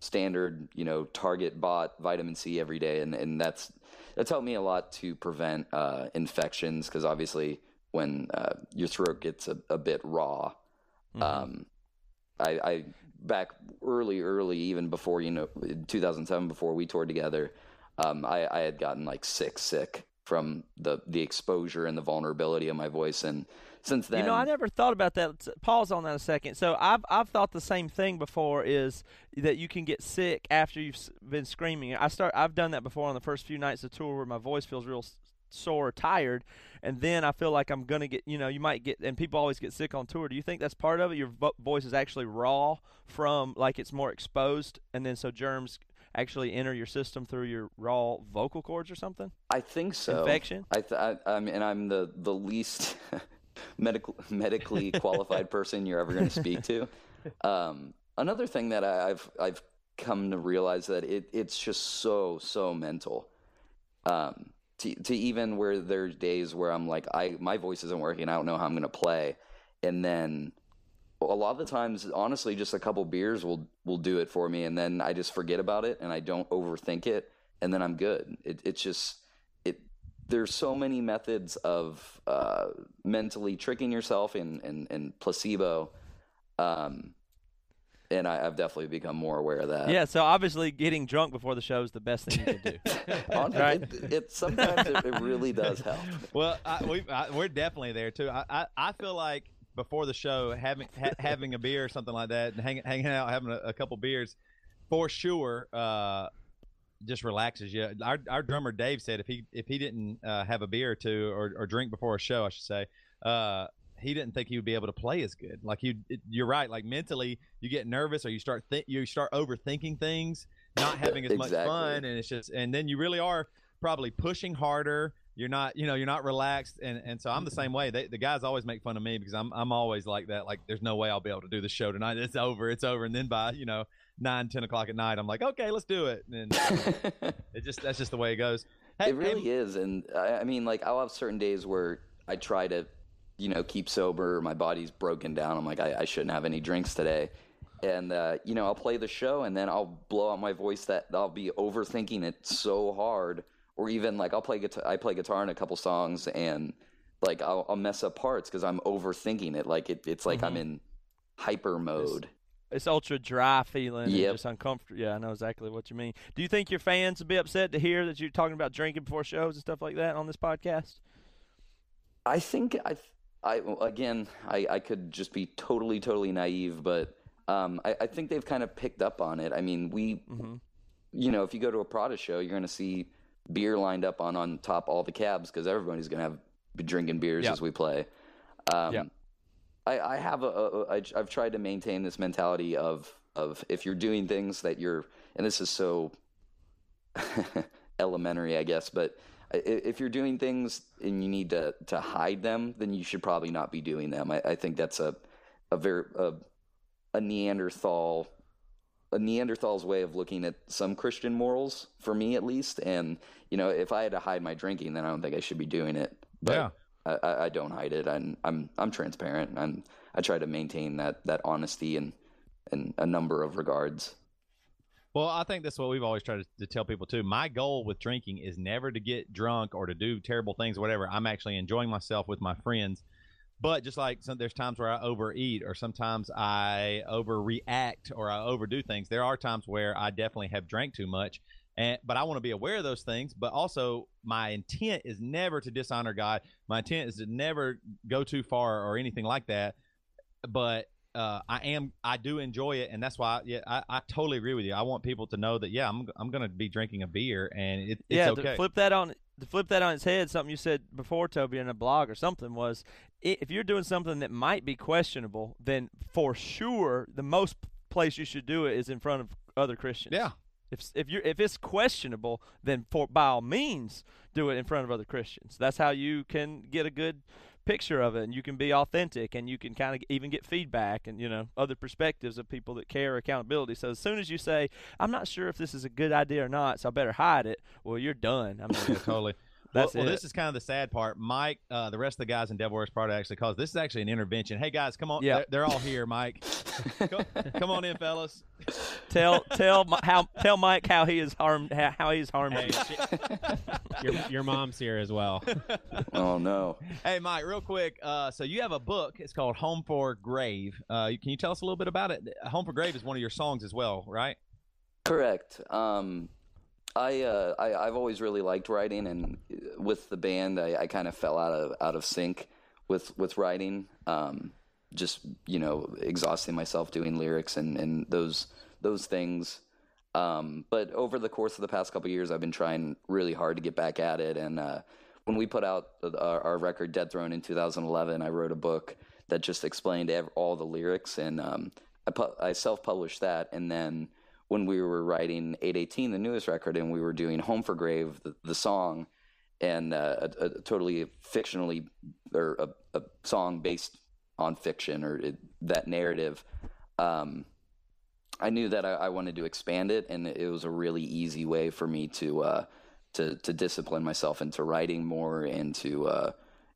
standard, you know, Target bought vitamin C every day, and, and that's that's helped me a lot to prevent uh, infections because obviously when uh, your throat gets a, a bit raw, um, I, I back early, early, even before you know, 2007, before we toured together, um, I, I had gotten like sick, sick from the the exposure and the vulnerability of my voice, and since then, You know, I never thought about that. Pause on that a second. So I've I've thought the same thing before is that you can get sick after you've been screaming. I start I've done that before on the first few nights of tour where my voice feels real sore, or tired, and then I feel like I'm gonna get. You know, you might get, and people always get sick on tour. Do you think that's part of it? Your vo- voice is actually raw from like it's more exposed, and then so germs actually enter your system through your raw vocal cords or something. I think so. Infection? I, th- I, I mean, and I'm the the least medical medically qualified person you're ever going to speak to. Um, another thing that I, I've I've come to realize that it it's just so so mental. Um, to to even where there's days where I'm like I my voice isn't working. I don't know how I'm going to play, and then a lot of the times, honestly, just a couple beers will will do it for me, and then I just forget about it and I don't overthink it, and then I'm good. It, it's just. There's so many methods of uh, mentally tricking yourself and and, and placebo, um, and I, I've definitely become more aware of that. yeah. So obviously, getting drunk before the show is the best thing you can do. Hon- Right. it, it sometimes it, it really does help. Well, I, we, I, we're definitely there too. I, I, I feel like before the show, having ha, having a beer or something like that, and hanging hanging out, having a, a couple beers, for sure, uh, just relaxes you. Our, our drummer Dave said if he if he didn't uh, have a beer or two or, or drink before a show, I should say, uh, he didn't think he would be able to play as good. Like you, you're right. Like mentally, you get nervous or you start think you start overthinking things, not having as much fun, and it's just and then you really are probably pushing harder. You're not, you know, you're not relaxed, and and so I'm the same way. They, the guys always make fun of me because I'm I'm always like that. Like there's no way I'll be able to do the show tonight. It's over. It's over. And then by you know nine ten o'clock at night, I'm like, okay, let's do it. And it just that's just the way it goes. Hey, it really hey, is, and I, I mean, like I'll have certain days where I try to, you know, keep sober. My body's broken down. I'm like, I, I shouldn't have any drinks today, and uh, you know, I'll play the show, and then I'll blow out my voice. That I'll be overthinking it so hard, or even like I'll play guitar. I play guitar in a couple songs, and like I'll, I'll mess up parts because I'm overthinking it. Like it, it's like I'm Mhm. in hyper mode. It's ultra dry feeling Yep. and just uncomfortable. Yeah, I know exactly what you mean. Do you think your fans would be upset to hear that you're talking about drinking before shows and stuff like that on this podcast? I think I, I again, I, I could just be totally, totally naive, but um, I, I think they've kind of picked up on it. I mean, we, Mhm. you know, if you go to a Prada show, you're going to see beer lined up on on top all the cabs because everybody's going to have be drinking beers Yeah. as we play. Um, Yeah. I, I have a, a, I, I've tried to maintain this mentality of of if you're doing things that you're, and this is so elementary, I guess, but if you're doing things and you need to to hide them, then you should probably not be doing them. I, I think that's a a very a, a Neanderthal a Neanderthal's way of looking at some Christian morals for me at least. And you know, if I had to hide my drinking, then I don't think I should be doing it. But Yeah. I, I, don't hide it. I'm I'm I'm transparent. I'm I try to maintain that that honesty in in a number of regards. Well, I think that's what we've always tried to, to tell people too. My goal with drinking is never to get drunk or to do terrible things, or whatever. I'm actually enjoying myself with my friends. But just like some, there's times where I overeat, or sometimes I overreact, or I overdo things. There are times where I definitely have drank too much, and but I want to be aware of those things. But also, my intent is never to dishonor God. My intent is to never go too far or anything like that. But uh, I am I do enjoy it, and that's why yeah I, I totally agree with you. I want people to know that yeah I'm I'm gonna be drinking a beer, and it, it's yeah, okay. to flip that on to flip that on its head, something you said before, Toby, in a blog or something was if you're doing something that might be questionable, then for sure the most place you should do it is in front of other Christians. Yeah. If if you if it's questionable, then for by all means do it in front of other Christians. That's how you can get a good picture of it and you can be authentic and you can kind of even get feedback and you know other perspectives of people that care accountability so as soon as you say i'm not sure if this is a good idea or not so i better hide it well you're done i'm mean Yeah, totally. That's well, well, this is kind of the sad part. Mike, uh, the rest of the guys in Devil Wears Prada actually calls this is actually an intervention. Hey guys, come on. Yeah. They're, they're all here, Mike. come, come on in, fellas. tell tell how tell mike how he is harmed how, how he's harmed Hey, you. your, your mom's here as well. Oh no. Hey, Mike, real quick. Uh, so you have a book. It's called Home for Grave. Uh, can you tell us a little bit about it? Home for Grave is one of your songs as well, right? Correct. Um, I, uh, I I've always really liked writing, and with the band, I, I kind of fell out of out of sync with with writing. Um, just you know, exhausting myself doing lyrics and and those those things. Um, but over the course of the past couple years, I've been trying really hard to get back at it. And uh, when we put out our, our record Dead Throne in 2011, I wrote a book that just explained all the lyrics, and um, I pu- I self published that, and then when we were writing 818, the newest record, and we were doing Home for Grave, the, the song, and uh, a, a totally fictionally, or a, a song based on fiction or it, that narrative. Um, I knew that I, I wanted to expand it, and it was a really easy way for me to uh, to to discipline myself into writing more and to uh,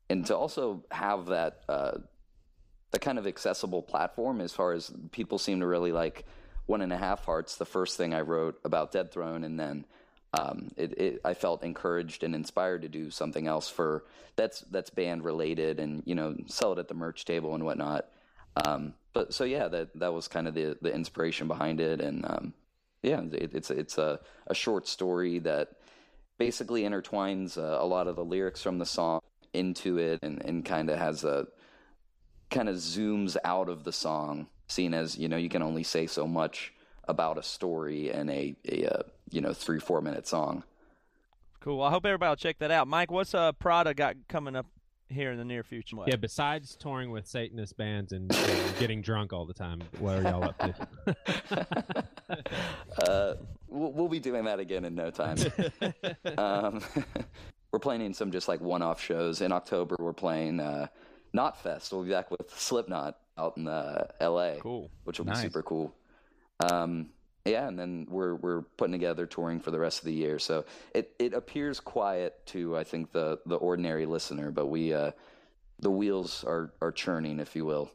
and to also have that uh, that kind of accessible platform as far as people seem to really like one and a half hearts the first thing i wrote about dead throne and then um, it, it, i felt encouraged and inspired to do something else for that's that's band related and you know sell it at the merch table and whatnot. Um, but so yeah that that was kind of the the inspiration behind it. And um, yeah it, it's it's a, a short story that basically intertwines uh, a lot of the lyrics from the song into it and, and kind of has a kind of zooms out of the song seen as you know you can only say so much about a story in a, a, uh you know three four minute song. Cool. I hope everybody will check that out. Mike what's uh prada got coming up here in the near future? Yeah, besides touring with Satanist bands and, and getting drunk all the time, what are y'all up to? uh, we'll, we'll be doing that again in no time. Um, we're playing some just like one-off shows. In october we're playing uh, Knotfest we'll be back with slipknot out in uh, la cool which will be Nice. super cool um, yeah and then we're we're putting together touring for the rest of the year so it it appears quiet to i think the the ordinary listener but we uh the wheels are are churning if you will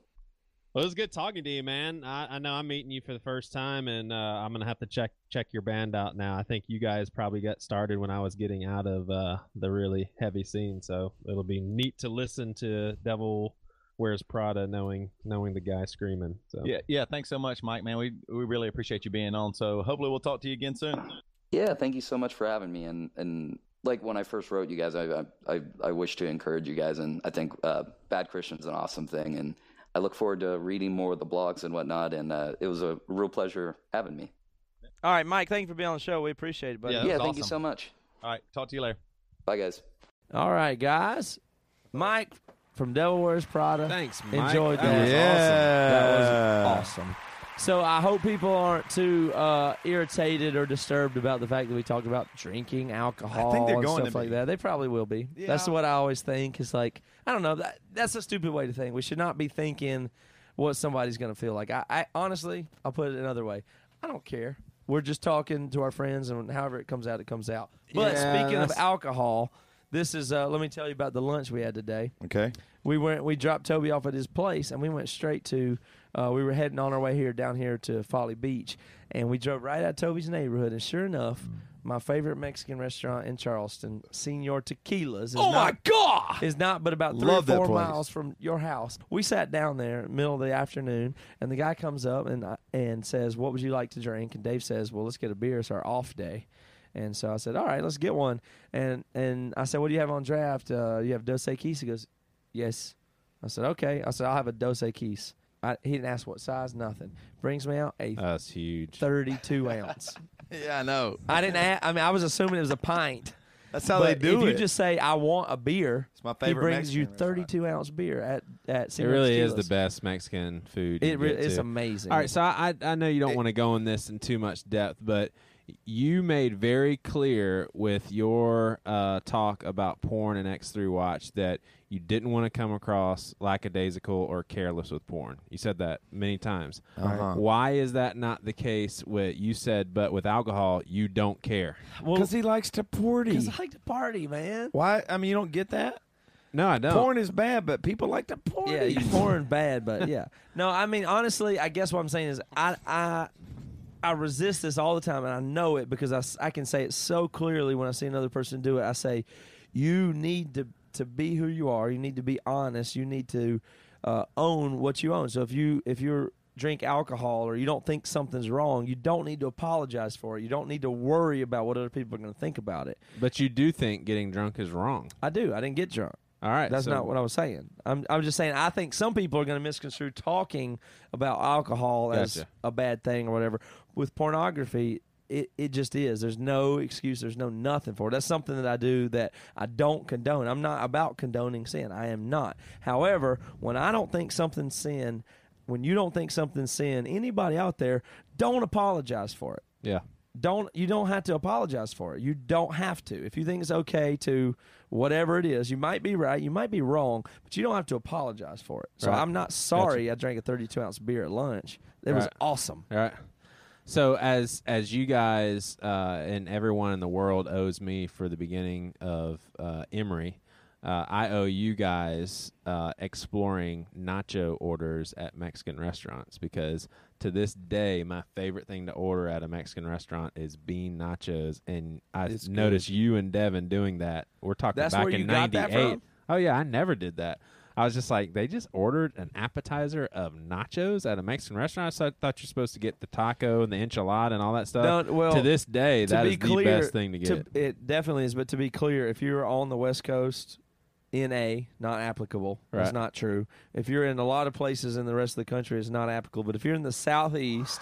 Well, it was good talking to you, man. I, I know I'm meeting you for the first time, and uh, I'm gonna have to check check your band out now. I think you guys probably got started when I was getting out of uh, the really heavy scene, so it'll be neat to listen to Devil Wears Prada, knowing knowing the guy screaming. So Yeah, yeah. Thanks so much, Mike. Man, we we really appreciate you being on. So hopefully we'll talk to you again soon. Yeah, thank you so much for having me. And and like when I first wrote you guys, I I I, I wish to encourage you guys, and I think uh, Bad Christian's an awesome thing, and I look forward to reading more of the blogs and whatnot. And uh, it was a real pleasure having me. All right, Mike. Thank you for being on the show. We appreciate it, buddy. Yeah, yeah, was thank you so much. All right, talk to you later. Bye, guys. All right, guys. Mike from Devil Wears Prada. thanks, Mike. Enjoyed That that. was That was awesome. So I hope people aren't too uh, irritated or disturbed about the fact that we talked about drinking alcohol they're and going stuff to like that. They probably will be. That's what I always think. Is like I don't know. That, that's a stupid way to think. We should not be thinking what somebody's going to feel like. I, I honestly, I'll put it another way. I don't care. We're just talking to our friends, and however it comes out, it comes out. But Yeah, speaking of alcohol, this is. Uh, let me tell you about the lunch we had today Okay. we went we dropped Toby off at his place and we went straight to uh, we were heading on our way here down here to Folly Beach and we drove right out of Toby's neighborhood and sure enough my favorite Mexican restaurant in Charleston Senor Tequilas is Oh not, my God! is not but about three Love or four miles from your house we sat down there middle of the afternoon and the guy comes up and uh, and says what would you like to drink and Dave says well let's get a beer it's our off day and so I said, "All right, let's get one." And and I said, "What do you have on draft? Uh, you have Dos Equis?" He goes, "Yes." I said, "Okay." I said, "I'll have a Dos Equis." I, he didn't ask what size, nothing. Brings me out a That's huge. 32 ounce. Yeah, I know. I didn't. Ask, I mean, I was assuming it was a pint. That's how but they do if it. you just say, "I want a beer," it's my favorite. he favorite. brings you Mexican restaurant. 32 ounce beer at at. It Senor really is the best Mexican food. It re- it's to. amazing. All right, so I I I know you don't want to go in this in too much depth, but you made very clear with your uh, talk about porn and X3 Watch that you didn't want to come across lackadaisical or careless with porn. You said that many times. Uh-huh. Why is that not the case with you said, but with alcohol you don't care? well, Because he likes to party. because I like to party, man. Why? I mean, you don't get that. No, I don't. Porn is bad, but people like to party. Yeah, you pouring bad, but yeah. No, I mean honestly, I guess what I'm saying is I I I resist this all the time, and I know it because I can say it so clearly when I see another person do it. I say, you need to to be who you are. You need to be honest. You need to uh, own what you own. So if you if you're drink alcohol or you don't think something's wrong, you don't need to apologize for it. You don't need to worry about what other people are going to think about it. But you do think getting drunk is wrong. I do. I didn't get drunk. All right, That's so- not what I was saying. I'm I'm just saying I think some people are going to misconstrue talking about alcohol as Gotcha. a bad thing or whatever. With pornography, it, it just is. There's no excuse. There's no nothing for it. That's something that I do that I don't condone. I'm not about condoning sin. I am not. However, when I don't think something's sin, when you don't think something's sin, anybody out there, don't apologize for it Yeah. don't you don't have to apologize for it. You don't have to. If you think it's okay to whatever it is, you might be right, you might be wrong, but you don't have to apologize for it. So Right. I'm not sorry I drank a 32 ounce beer at lunch. It was Right. awesome. All right. So as as you guys uh, and everyone in the world owes me for the beginning of uh, Emery, uh, I owe you guys uh, exploring nacho orders at Mexican restaurants because to this day my favorite thing to order at a Mexican restaurant is bean nachos, and I It's good. noticed you and Devin doing that. We're talking That's back where in you got that '98. from? Oh yeah, I never did that. I was just like, they just ordered an appetizer of nachos at a Mexican restaurant. So I thought you're supposed to get the taco and the enchilada and all that stuff. No, well, to this day, to that be is clear, the best thing to get. it definitely is, but to be clear, if you're on the West Coast, NA, not applicable. That's Right. not true. If you're in a lot of places in the rest of the country, it's not applicable. But if you're in the Southeast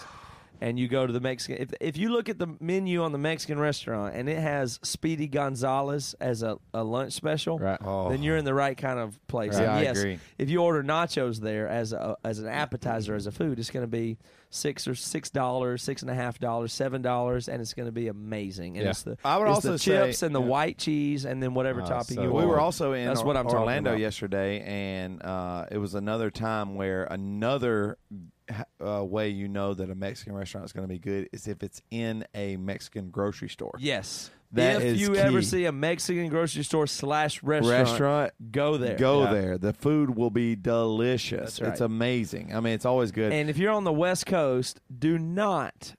and you go to the Mexican, if, if you look at the menu on the Mexican restaurant and it has Speedy Gonzalez as a, a lunch special, right. Oh. then you're in the right kind of place. Right. And Yeah, I agree. if you order nachos there as a as an appetizer as a food, it's going to be six or six dollars, six and a half dollars, seven dollars, and it's going to be amazing. And Yeah. it's the I would it's also the say- chips and the yeah. white cheese, and then whatever Oh, topping so you good. We want. were also in That's Or- what I'm talking Orlando yesterday, and uh, it was another time where another uh, way you know that a Mexican restaurant is going to be good is if it's in a Mexican grocery store. Yes, That if you ever see a Mexican grocery store slash restaurant, restaurant, go there. go Yeah. there. The food will be delicious. Right. It's amazing. I mean, it's always good. And if you're on the West Coast, do not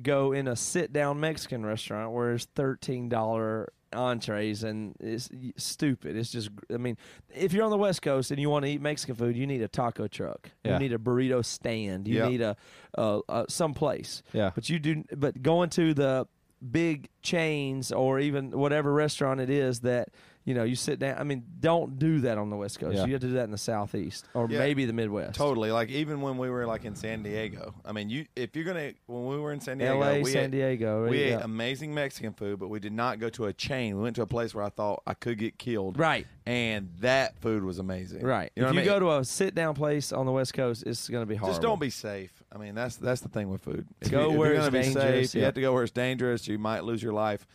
go in a sit down Mexican restaurant where it's thirteen dollar entrees and it's stupid. It's just I mean, if you're on the West Coast and you want to eat Mexican food, you need a taco truck. Yeah. You need a burrito stand. You need a uh, uh, some place. Yeah. But you do but going to the big chains or even whatever restaurant it is that you know you sit down i mean don't do that on the west coast Yeah. you have to do that in the southeast or Yeah. maybe the midwest Totally. Like even when we were like in San Diego. I mean, you if you're gonna when we were in San Diego, la we san ate, diego we yeah. ate amazing Mexican food, but we did not go to a chain. We went to a place where I thought I could get killed. right And that food was amazing. Right. You know if what you I mean? go to a sit down place on the West Coast, it's going to be hard. Just don't be safe. I mean, that's that's the thing with food. If Go you, if where you're it's gonna be dangerous, safe, you have to go where it's dangerous. You might lose your life,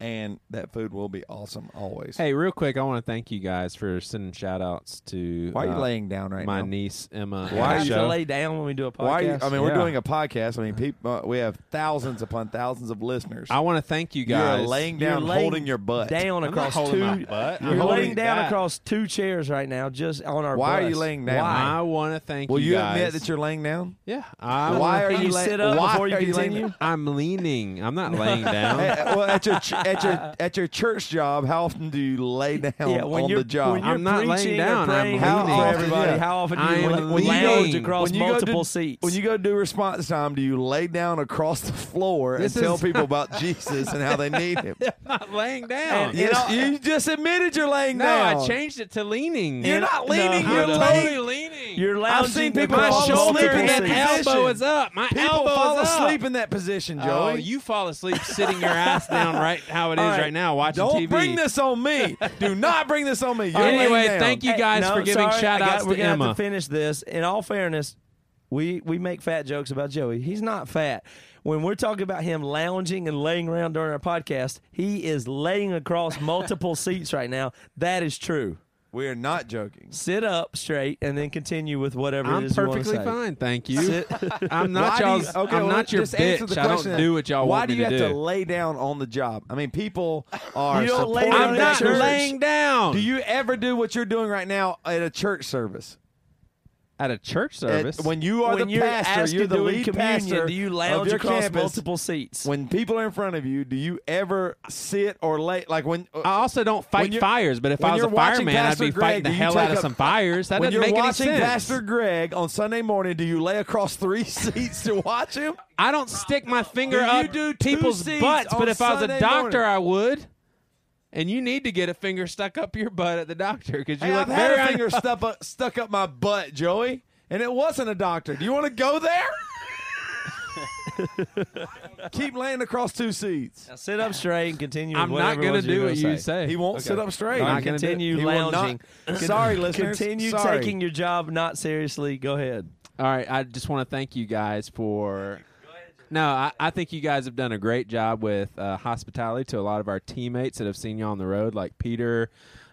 and that food will be awesome always. Hey, real quick, I want to thank you guys for sending shout outs to why are you uh, laying down right my now? My niece Emma. Why Why have are to you- lay down when we do a podcast? Why? You, I mean, we're doing a podcast. I mean, people, uh, we have thousands upon thousands of listeners. I want to thank you guys. You're laying You're down, laying holding your butt. down I'm not across my two. butt. You're I'm laying down that. across two chairs right now, just on our. Why are you laying down? Why? I want to thank Will you Will you admit that you're laying down? Yeah. I Why are Can thank- you like- sit up why before you are you continue? I'm leaning. I'm not laying down. Well, at your ch- at your at your church job, how often do you lay down yeah, when on you're, the job? when you're I'm not laying preaching or down, I'm praying How for often- everybody, yeah. how often do you am when you leaning. lounge across when you multiple to, seats? When you go do response time, do you lay down across the floor This and tell people about Jesus and how they need Him? I'm not laying down. And- You, You know- you just admitted you're laying no, down. No, I changed it to leaning. You're not leaning. No, you're no. laying. totally leaning. You're I've seen people my fall shoulder asleep in and that elbow position. is up. My People elbow fall is asleep up. in that position, Joey. Oh, you fall asleep sitting your ass down right how it is All right, right, now watching Don't TV. bring this on me. Do not bring this on me. You're anyway, thank you Hey, guys no, for giving sorry, shout I got- outs We're to gonna Emma. have to finish this. In all fairness, we we make fat jokes about Joey. He's not fat. When we're talking about him lounging and laying around during our podcast, he is laying across multiple seats right now. That is true. We are not joking. Sit up straight and then continue with whatever it I'm is you wanna perfectly say. fine, thank you. Sit- I'm not Why do you- y'all's. okay, I'm well, not your just answer bitch. the I don't question. do what y'all Why want do me you to have do. to lay down on the job? I mean, people are. You don't lay supporting down I'm at not church. laying down. Do you ever do what you're doing right now at a church service? At a church At- service? when you are when the you're pastor, you're the lead pastor do you of lounge your across campus. multiple seats? When people are in front of you, do you ever sit or lay? Like when uh, I also don't fight fires, but if I was a you're watching fireman, I'd be Greg, fighting the hell out of some fires. That when doesn't you're make any watching sense. Pastor Greg on Sunday morning, do you lay across three seats to watch him? I don't stick my finger Do up do people's butts, but if I was a doctor, morning? I would. And you need to get a finger stuck up your butt at the doctor because you Hey, look I've had very a finger stuck up, stuck up my butt, Joey, and it wasn't a doctor. Do you want to go there? Keep laying across two seats. Now sit up straight and continue. I'm not going to do what you say. He won't sit up straight. All Not gonna continue He will not- lounging. Sorry, listeners. Continue Sorry. taking your job not seriously. Go ahead. All right, I just want to thank you guys for. No, I, I think you guys have done a great job with uh, hospitality to a lot of our teammates that have seen you on the road. Like Peter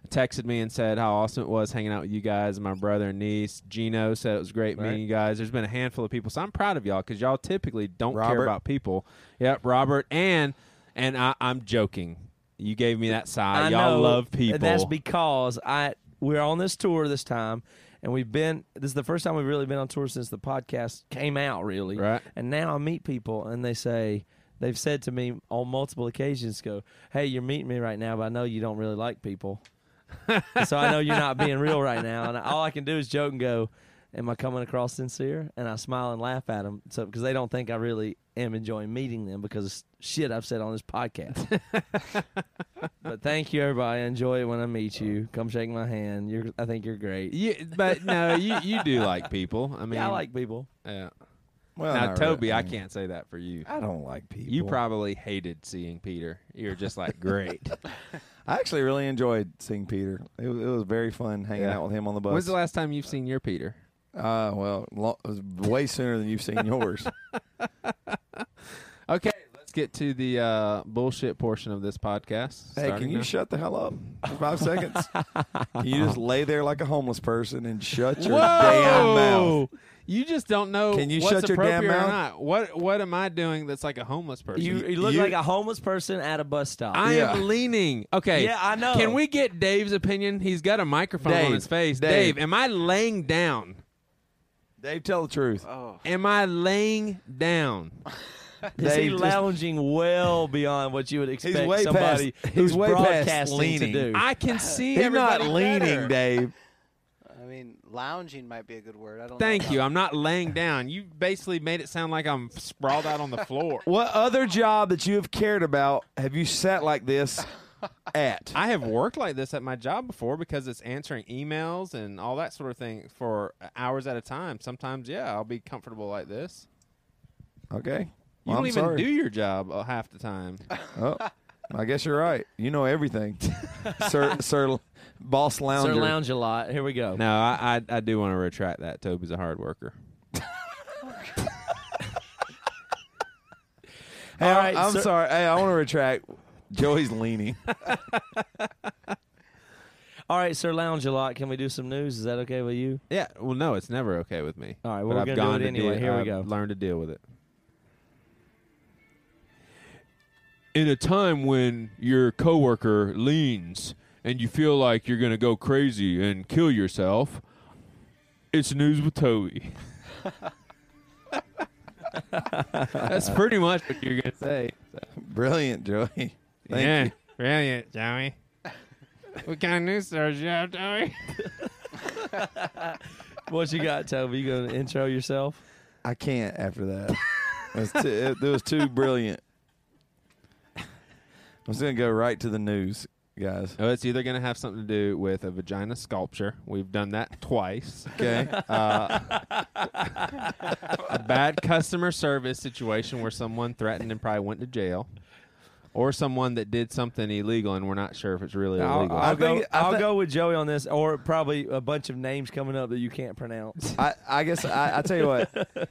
texted me and said how awesome it was hanging out with you guys and my brother and niece. Gino said it was great meeting you guys. There's been a handful of people, so I'm proud of y'all because y'all typically don't care about people. Yep, Robert and and I, I'm joking. You gave me that side. I y'all know, love and people. That's because I we're on this tour this time, and we've been. This is the first time we've really been on tour since the podcast came out, really. Right. And now I meet people, and they say they've said to me on multiple occasions, "Go, hey, you're meeting me right now, but I know you don't really like people, so I know you're not being real right now." And all I can do is joke and go. Am I coming across sincere? And I smile and laugh at them, so because they don't think I really am enjoying meeting them because of shit I've said on this podcast. But thank you, everybody. I enjoy it when I meet you. Oh. Come shake my hand. You're, I think you're great. Yeah, but no, you you do like people. I mean, yeah, I like people. Yeah. Well, now, Toby, really. I can't say that for you. I don't like people. You probably hated seeing Peter. You're just like, great. I actually really enjoyed seeing Peter. It was, it was very fun hanging Yeah. out with him on the bus. When's the last time you've seen your Peter? Uh, well, lo- way sooner than you've seen yours. Okay, let's get to the uh, bullshit portion of this podcast. Hey, can you now. shut the hell up for five seconds? Can you just lay there like a homeless person and shut your Whoa! damn mouth? You just don't know. Can you what's shut your damn appropriate or mouth? not. What What am I doing that's like a homeless person? You, you look You- like a homeless person at a bus stop. I Yeah. am leaning. Okay. Yeah, I know. Can we get Dave's opinion? He's got a microphone on his face. Dave. am I laying down? Dave, tell the truth. Oh, Am I laying down? Is he Dave, just- lounging well beyond what you would expect way somebody past- who's he's way past broadcasting to do? I can see He's not leaning, better. Dave. I mean, lounging might be a good word. I don't. Thank know you. I'm not laying down. You basically made it sound like I'm sprawled out on the floor. What other job that you have cared about have you sat like this at? I have worked like this at my job before because it's answering emails and all that sort of thing for hours at a time. Sometimes, yeah, I'll be comfortable like this. Okay. You don't I'm even sorry. do your job uh, half the time. Oh, I guess you're right. You know everything, Sir. Sir, boss lounger. Sir Lounge a lot. Here we go. No, I I, I do want to retract that. Toby's a hard worker. Hey, All right, I'm sir- sorry. Hey, I want to retract. Joey's leaning. All right, Sir Lounge a lot. Can we do some news? Is that okay with you? Yeah, well, no, it's never okay with me. All right, well, but we're I've gonna do it to anyway. deal- Here we I've go. Learn to deal with it. In a time when your coworker leans and you feel like you're going to go crazy and kill yourself, it's news with Toby. That's pretty much what you're going to say. Brilliant, Joey. Thank yeah, you. brilliant, Joey. what kind of news stories you have, Joey? What you got, Toby? You gonna intro yourself? I can't after that. It was too, it, it was too brilliant. I'm just gonna go right to the news, guys. Oh, it's either going to have something to do with a vagina sculpture. We've done that twice. Okay. Uh, a bad customer service situation where someone threatened and probably went to jail, or someone that did something illegal and we're not sure if it's really I'll, illegal. I'll I go. think- I I'll thi- go with Joey on this, or probably a bunch of names coming up that you can't pronounce. I, I guess I, I tell you what.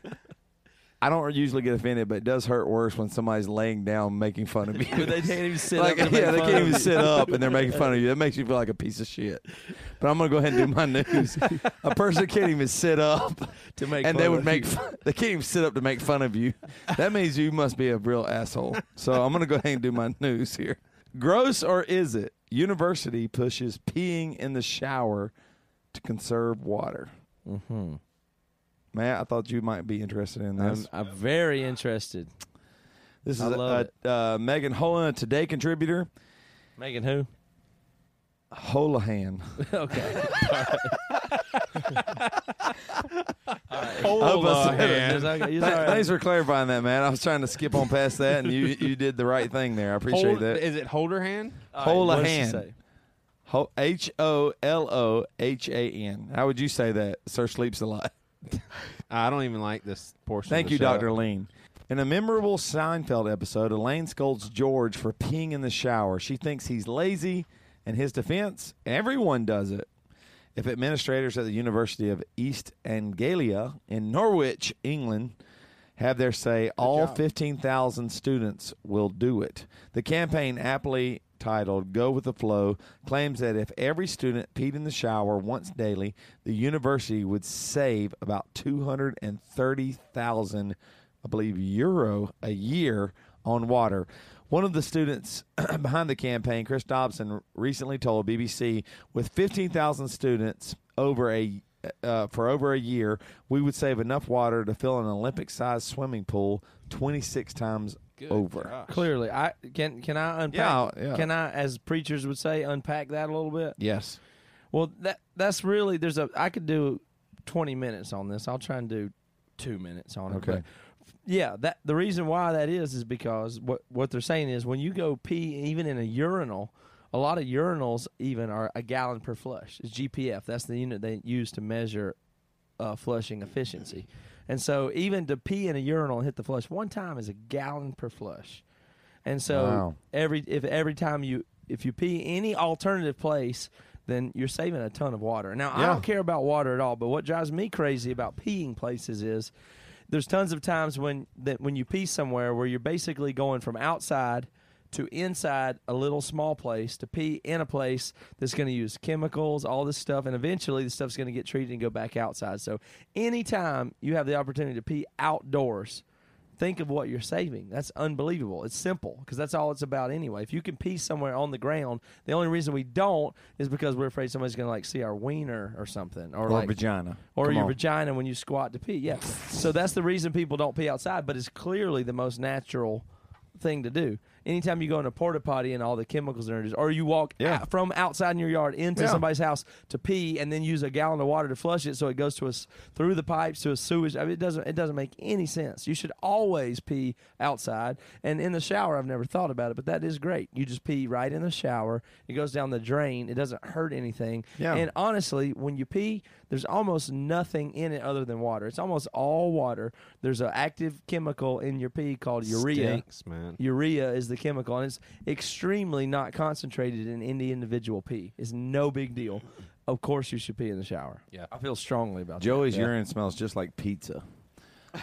I don't usually get offended, but it does hurt worse when somebody's laying down making fun of you. But they can't even sit like, up. yeah, they can't even sit up and they're making fun of you. That makes you feel like a piece of shit. But I'm gonna go ahead and do my news. A person can't even sit up, to make and fun they would of make you. fun, they can't even sit up to make fun of you. That means you must be a real asshole. So I'm gonna go ahead and do my news here. Gross or is it? University pushes peeing in the shower to conserve water. Mm Mhm. Matt, I thought you might be interested in this. I'm, I'm very interested. this is I love a, uh, Megan Holan, a Today contributor. Megan, who? Holahan. okay. Hope I said it. It's okay. It's Th- Thanks for clarifying that, man. I was trying to skip on past that, and you you did the right thing there. I appreciate Hold- that. Is it holder hand? All right, what does Holahan. H O L O H A N. How would you say that? Sir sleeps a lot. I don't even like this portion. Thank of the you, show. Doctor Lean. In a memorable Seinfeld episode, Elaine scolds George for peeing in the shower. She thinks he's lazy. In his defense, everyone does it. If administrators at the University of East Anglia in Norwich, England, have their say, all 15,000 students will do it. The campaign, aptly titled Go with the Flow, claims that if every student peed in the shower once daily, the university would save about 230,000, I believe, euro a year on water. One of the students behind the campaign, Chris Dobson, recently told BBC, with 15,000 students over a uh, for over a year, we would save enough water to fill an Olympic-sized swimming pool 26 times over. Clearly, I can. Can I unpack? Yeah, yeah. Can I, as preachers would say, unpack that a little bit? Yes. Well, that that's really there's a. I could do twenty minutes on this. I'll try and do two minutes on it. Okay. but yeah, that the reason why that is is because what what they're saying is when you go pee even in a urinal, a lot of urinals even are a gallon per flush. It's GPF. That's the unit they use to measure uh, flushing efficiency. And so even to pee in a urinal and hit the flush one time is a gallon per flush. And so Wow. every if every time you if you pee any alternative place, then you're saving a ton of water. Now I don't care about water at all, but what drives me crazy about peeing places is there's tons of times when that when you pee somewhere where you're basically going from outside to inside a little small place to pee in a place that's going to use chemicals, all this stuff, and eventually the stuff's going to get treated and go back outside. So anytime you have the opportunity to pee outdoors, think of what you're saving. That's unbelievable. It's simple because that's all it's about anyway. If you can pee somewhere on the ground, the only reason we don't is because we're afraid somebody's going to like see our wiener or something, or, Or like vagina. or Come your on. vagina when you squat to pee. Yeah. so that's the reason people don't pee outside, but it's clearly the most natural thing to do. Anytime you go in a porta potty and all the chemicals are introduced, or you walk Yeah. out from outside in your yard into Yeah. somebody's house to pee and then use a gallon of water to flush it so it goes to us through the pipes to a sewage. I mean, it doesn't it doesn't make any sense. You should always pee outside and in the shower. I've never thought about it, but that is great. You just pee right in the shower. It goes down the drain. It doesn't hurt anything. Yeah. And honestly, when you pee, there's almost nothing in it other than water. It's almost all water. There's an active chemical in your pee called urea. Stinks, man. Urea is the chemical, and it's extremely not concentrated in any individual pee. It's no big deal. Of course, you should pee in the shower. Yeah. I feel strongly about that. Joey's that. urine smells just like pizza.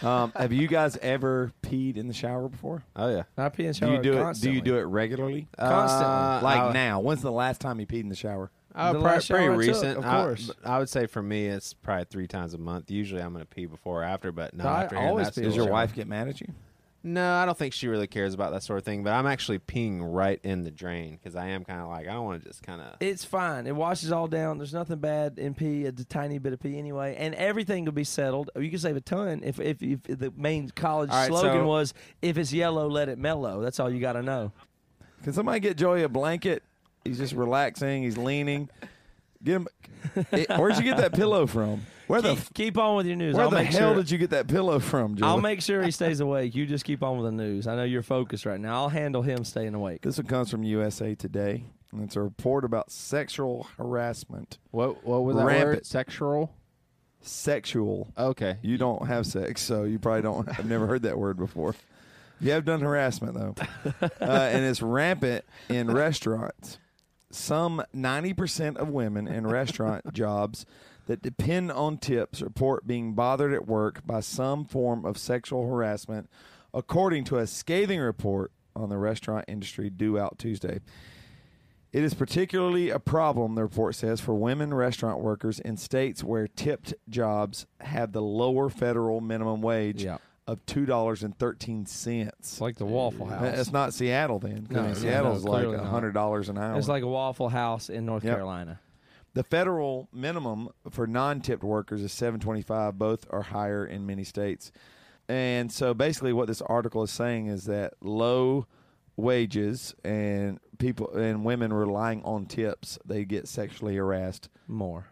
Um, have you guys ever peed in the shower before? Oh yeah. I pee in the Do shower. you do it? Do you do it regularly? Constantly. Uh, like I- now? When's the last time you peed in the shower? Uh, The pri- last pretty shower I took, recent, of I- course. I, would say for me, it's probably three times a month. Usually, I'm going to pee before or after, but no, No, I after always pee Does your the wife get mad at you? No, I don't think she really cares about that sort of thing. But I'm actually peeing right in the drain because I am kind of like I don't want to just kind of. It's fine. It washes all down. There's nothing bad in pee. It's a tiny bit of pee anyway, and everything will be settled. You can save a ton if if, if the main college All right, slogan so- was "If it's yellow, let it mellow." That's all you got to know. Can somebody get Joey a blanket? He's just relaxing. He's leaning. Get him. It- where'd you get that pillow from? Where the keep, keep on with your news. where I'll the make hell sure, did you get that pillow from, Joey? I'll make sure he stays awake. You just keep on with the news. I know you're focused right now. I'll handle him staying awake. This one comes from USA Today. And it's a report about sexual harassment. What what was that Rampant. word? Sexual. Sexual. Okay. You don't have sex, so you probably don't. I've never heard that word before. You have done harassment though, uh, and it's rampant in restaurants. Some ninety percent of women in restaurant jobs that depend on tips report being bothered at work by some form of sexual harassment, according to a scathing report on the restaurant industry due out Tuesday. It is particularly a problem, the report says, for women restaurant workers in states where tipped jobs have the lower federal minimum wage Yeah. Of two dollars and thirteen cents. Like the Waffle House. It's not Seattle then. No, I mean, no, Seattle's no, like clearly not. hundred dollars an hour. It's like a Waffle House in North Yep. Carolina. The federal minimum for non-tipped workers is 725. Both are higher in many states. And so basically what this article is saying is that low wages and people and women relying on tips, they get sexually harassed More.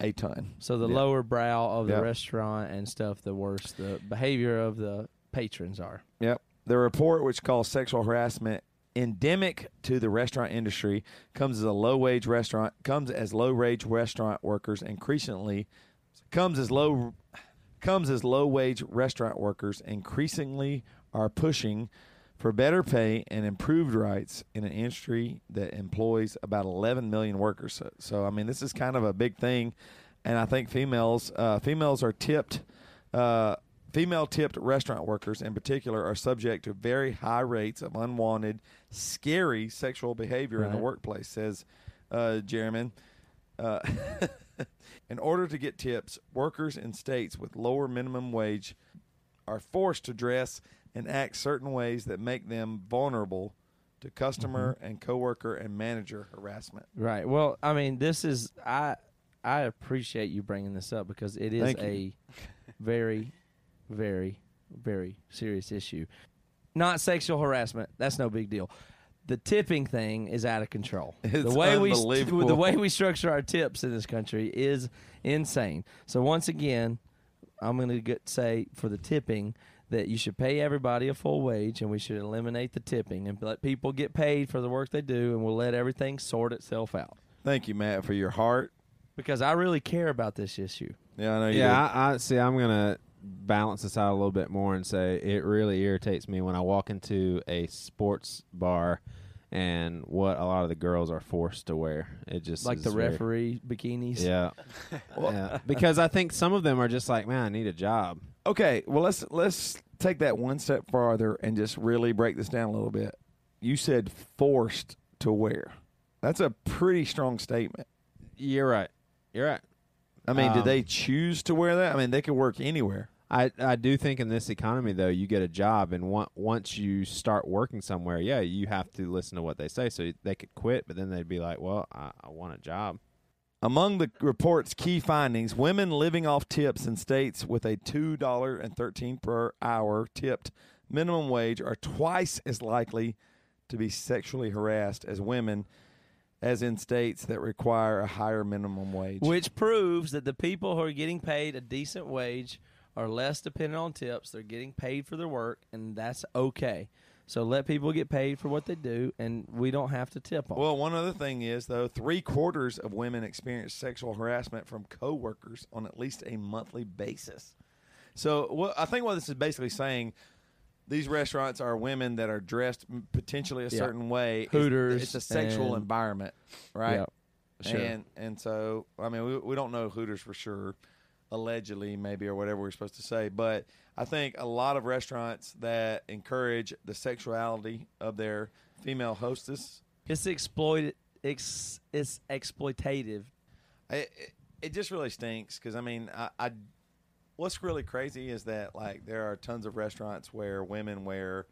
a ton. So the Yeah. lower brow of the Yeah. restaurant and stuff, the worse the behavior of the patrons are. Yep. The report, which calls sexual harassment endemic to the restaurant industry, comes as a low wage restaurant comes as low wage restaurant workers increasingly comes as low comes as low wage restaurant workers increasingly are pushing for better pay and improved rights in an industry that employs about 11 million workers. So, so I mean, this is kind of a big thing, and I think females uh, females are tipped. Uh, female tipped restaurant workers, in particular, are subject to very high rates of unwanted, scary sexual behavior in the workplace. Says uh, Jeremy. Uh, in order to get tips, workers in states with lower minimum wage are forced to dress and act certain ways that make them vulnerable to customer mm-hmm. and coworker and manager harassment. Right. Well, I mean, this is I I appreciate you bringing this up because it is a very very very serious issue. Not sexual harassment. That's no big deal. The tipping thing is out of control. It's the way we unbelievable. the way we structure our tips in this country is insane. So once again, I'm going to say for the tipping that you should pay everybody a full wage and we should eliminate the tipping and let people get paid for the work they do and we'll let everything sort itself out Thank you, Matt, for your heart. because I really care about this issue. Yeah, I know you Yeah, I, I see. I'm gonna balance this out a little bit more and say it really irritates me when I walk into a sports bar and what a lot of the girls are forced to wear. It just Like is the very- referee bikinis. Yeah. yeah. Because I think some of them are just like, man, I need a job. Okay, well let's let's take that one step farther and just really break this down a little bit. You said forced to wear. That's a pretty strong statement. You're right. You're right. I mean, Um, did they choose to wear that? I mean, they could work anywhere. I, I do think in this economy though you get a job and one, once you start working somewhere yeah you have to listen to what they say so they could quit but then they'd be like well I, I want a job Among the report's key findings, women living off tips in states with a two dollar and thirteen per hour tipped minimum wage are twice as likely to be sexually harassed as women as in states that require a higher minimum wage. Which proves that the people who are getting paid a decent wage are less dependent on tips. They're getting paid for their work, and that's okay. So let people get paid for what they do, and we don't have to tip them. Well, one other thing is though, three quarters of women experience sexual harassment from coworkers on at least a monthly basis. So, what I think what this is basically saying, these restaurants are women that are dressed potentially a Yeah. certain way. It's- Hooters It's, a sexual environment, right? Yeah, sure. And and so, I mean, we we don't know Hooters for sure. Allegedly, maybe or whatever we're supposed to say, but I think a lot of restaurants that encourage the sexuality of their female hostess it's exploited. It's, it's exploitative. it, it, it just really stinks because I mean, I, I what's really crazy is that like there are tons of restaurants where women wear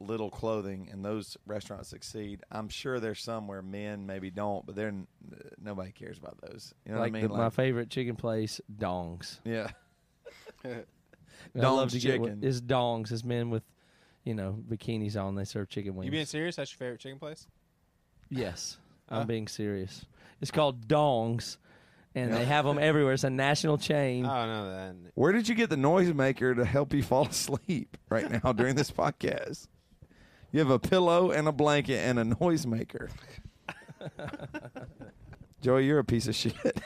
little clothing and those restaurants succeed. I'm sure there's some where men maybe don't, but they're n- nobody cares about those. You know like what I mean? the, my favorite chicken place, Dongs. yeah, I Dongs love to get chicken. what- It's Dongs. It's men with, you know, bikinis on. They serve chicken wings. You being serious? That's your favorite chicken place? Yes, I'm being serious. It's called Dongs, and they have them everywhere. It's a national chain. oh no then Where did you get the noisemaker to help you fall asleep right now during this podcast? You have a pillow and a blanket and a noisemaker. Joey, you're a piece of shit.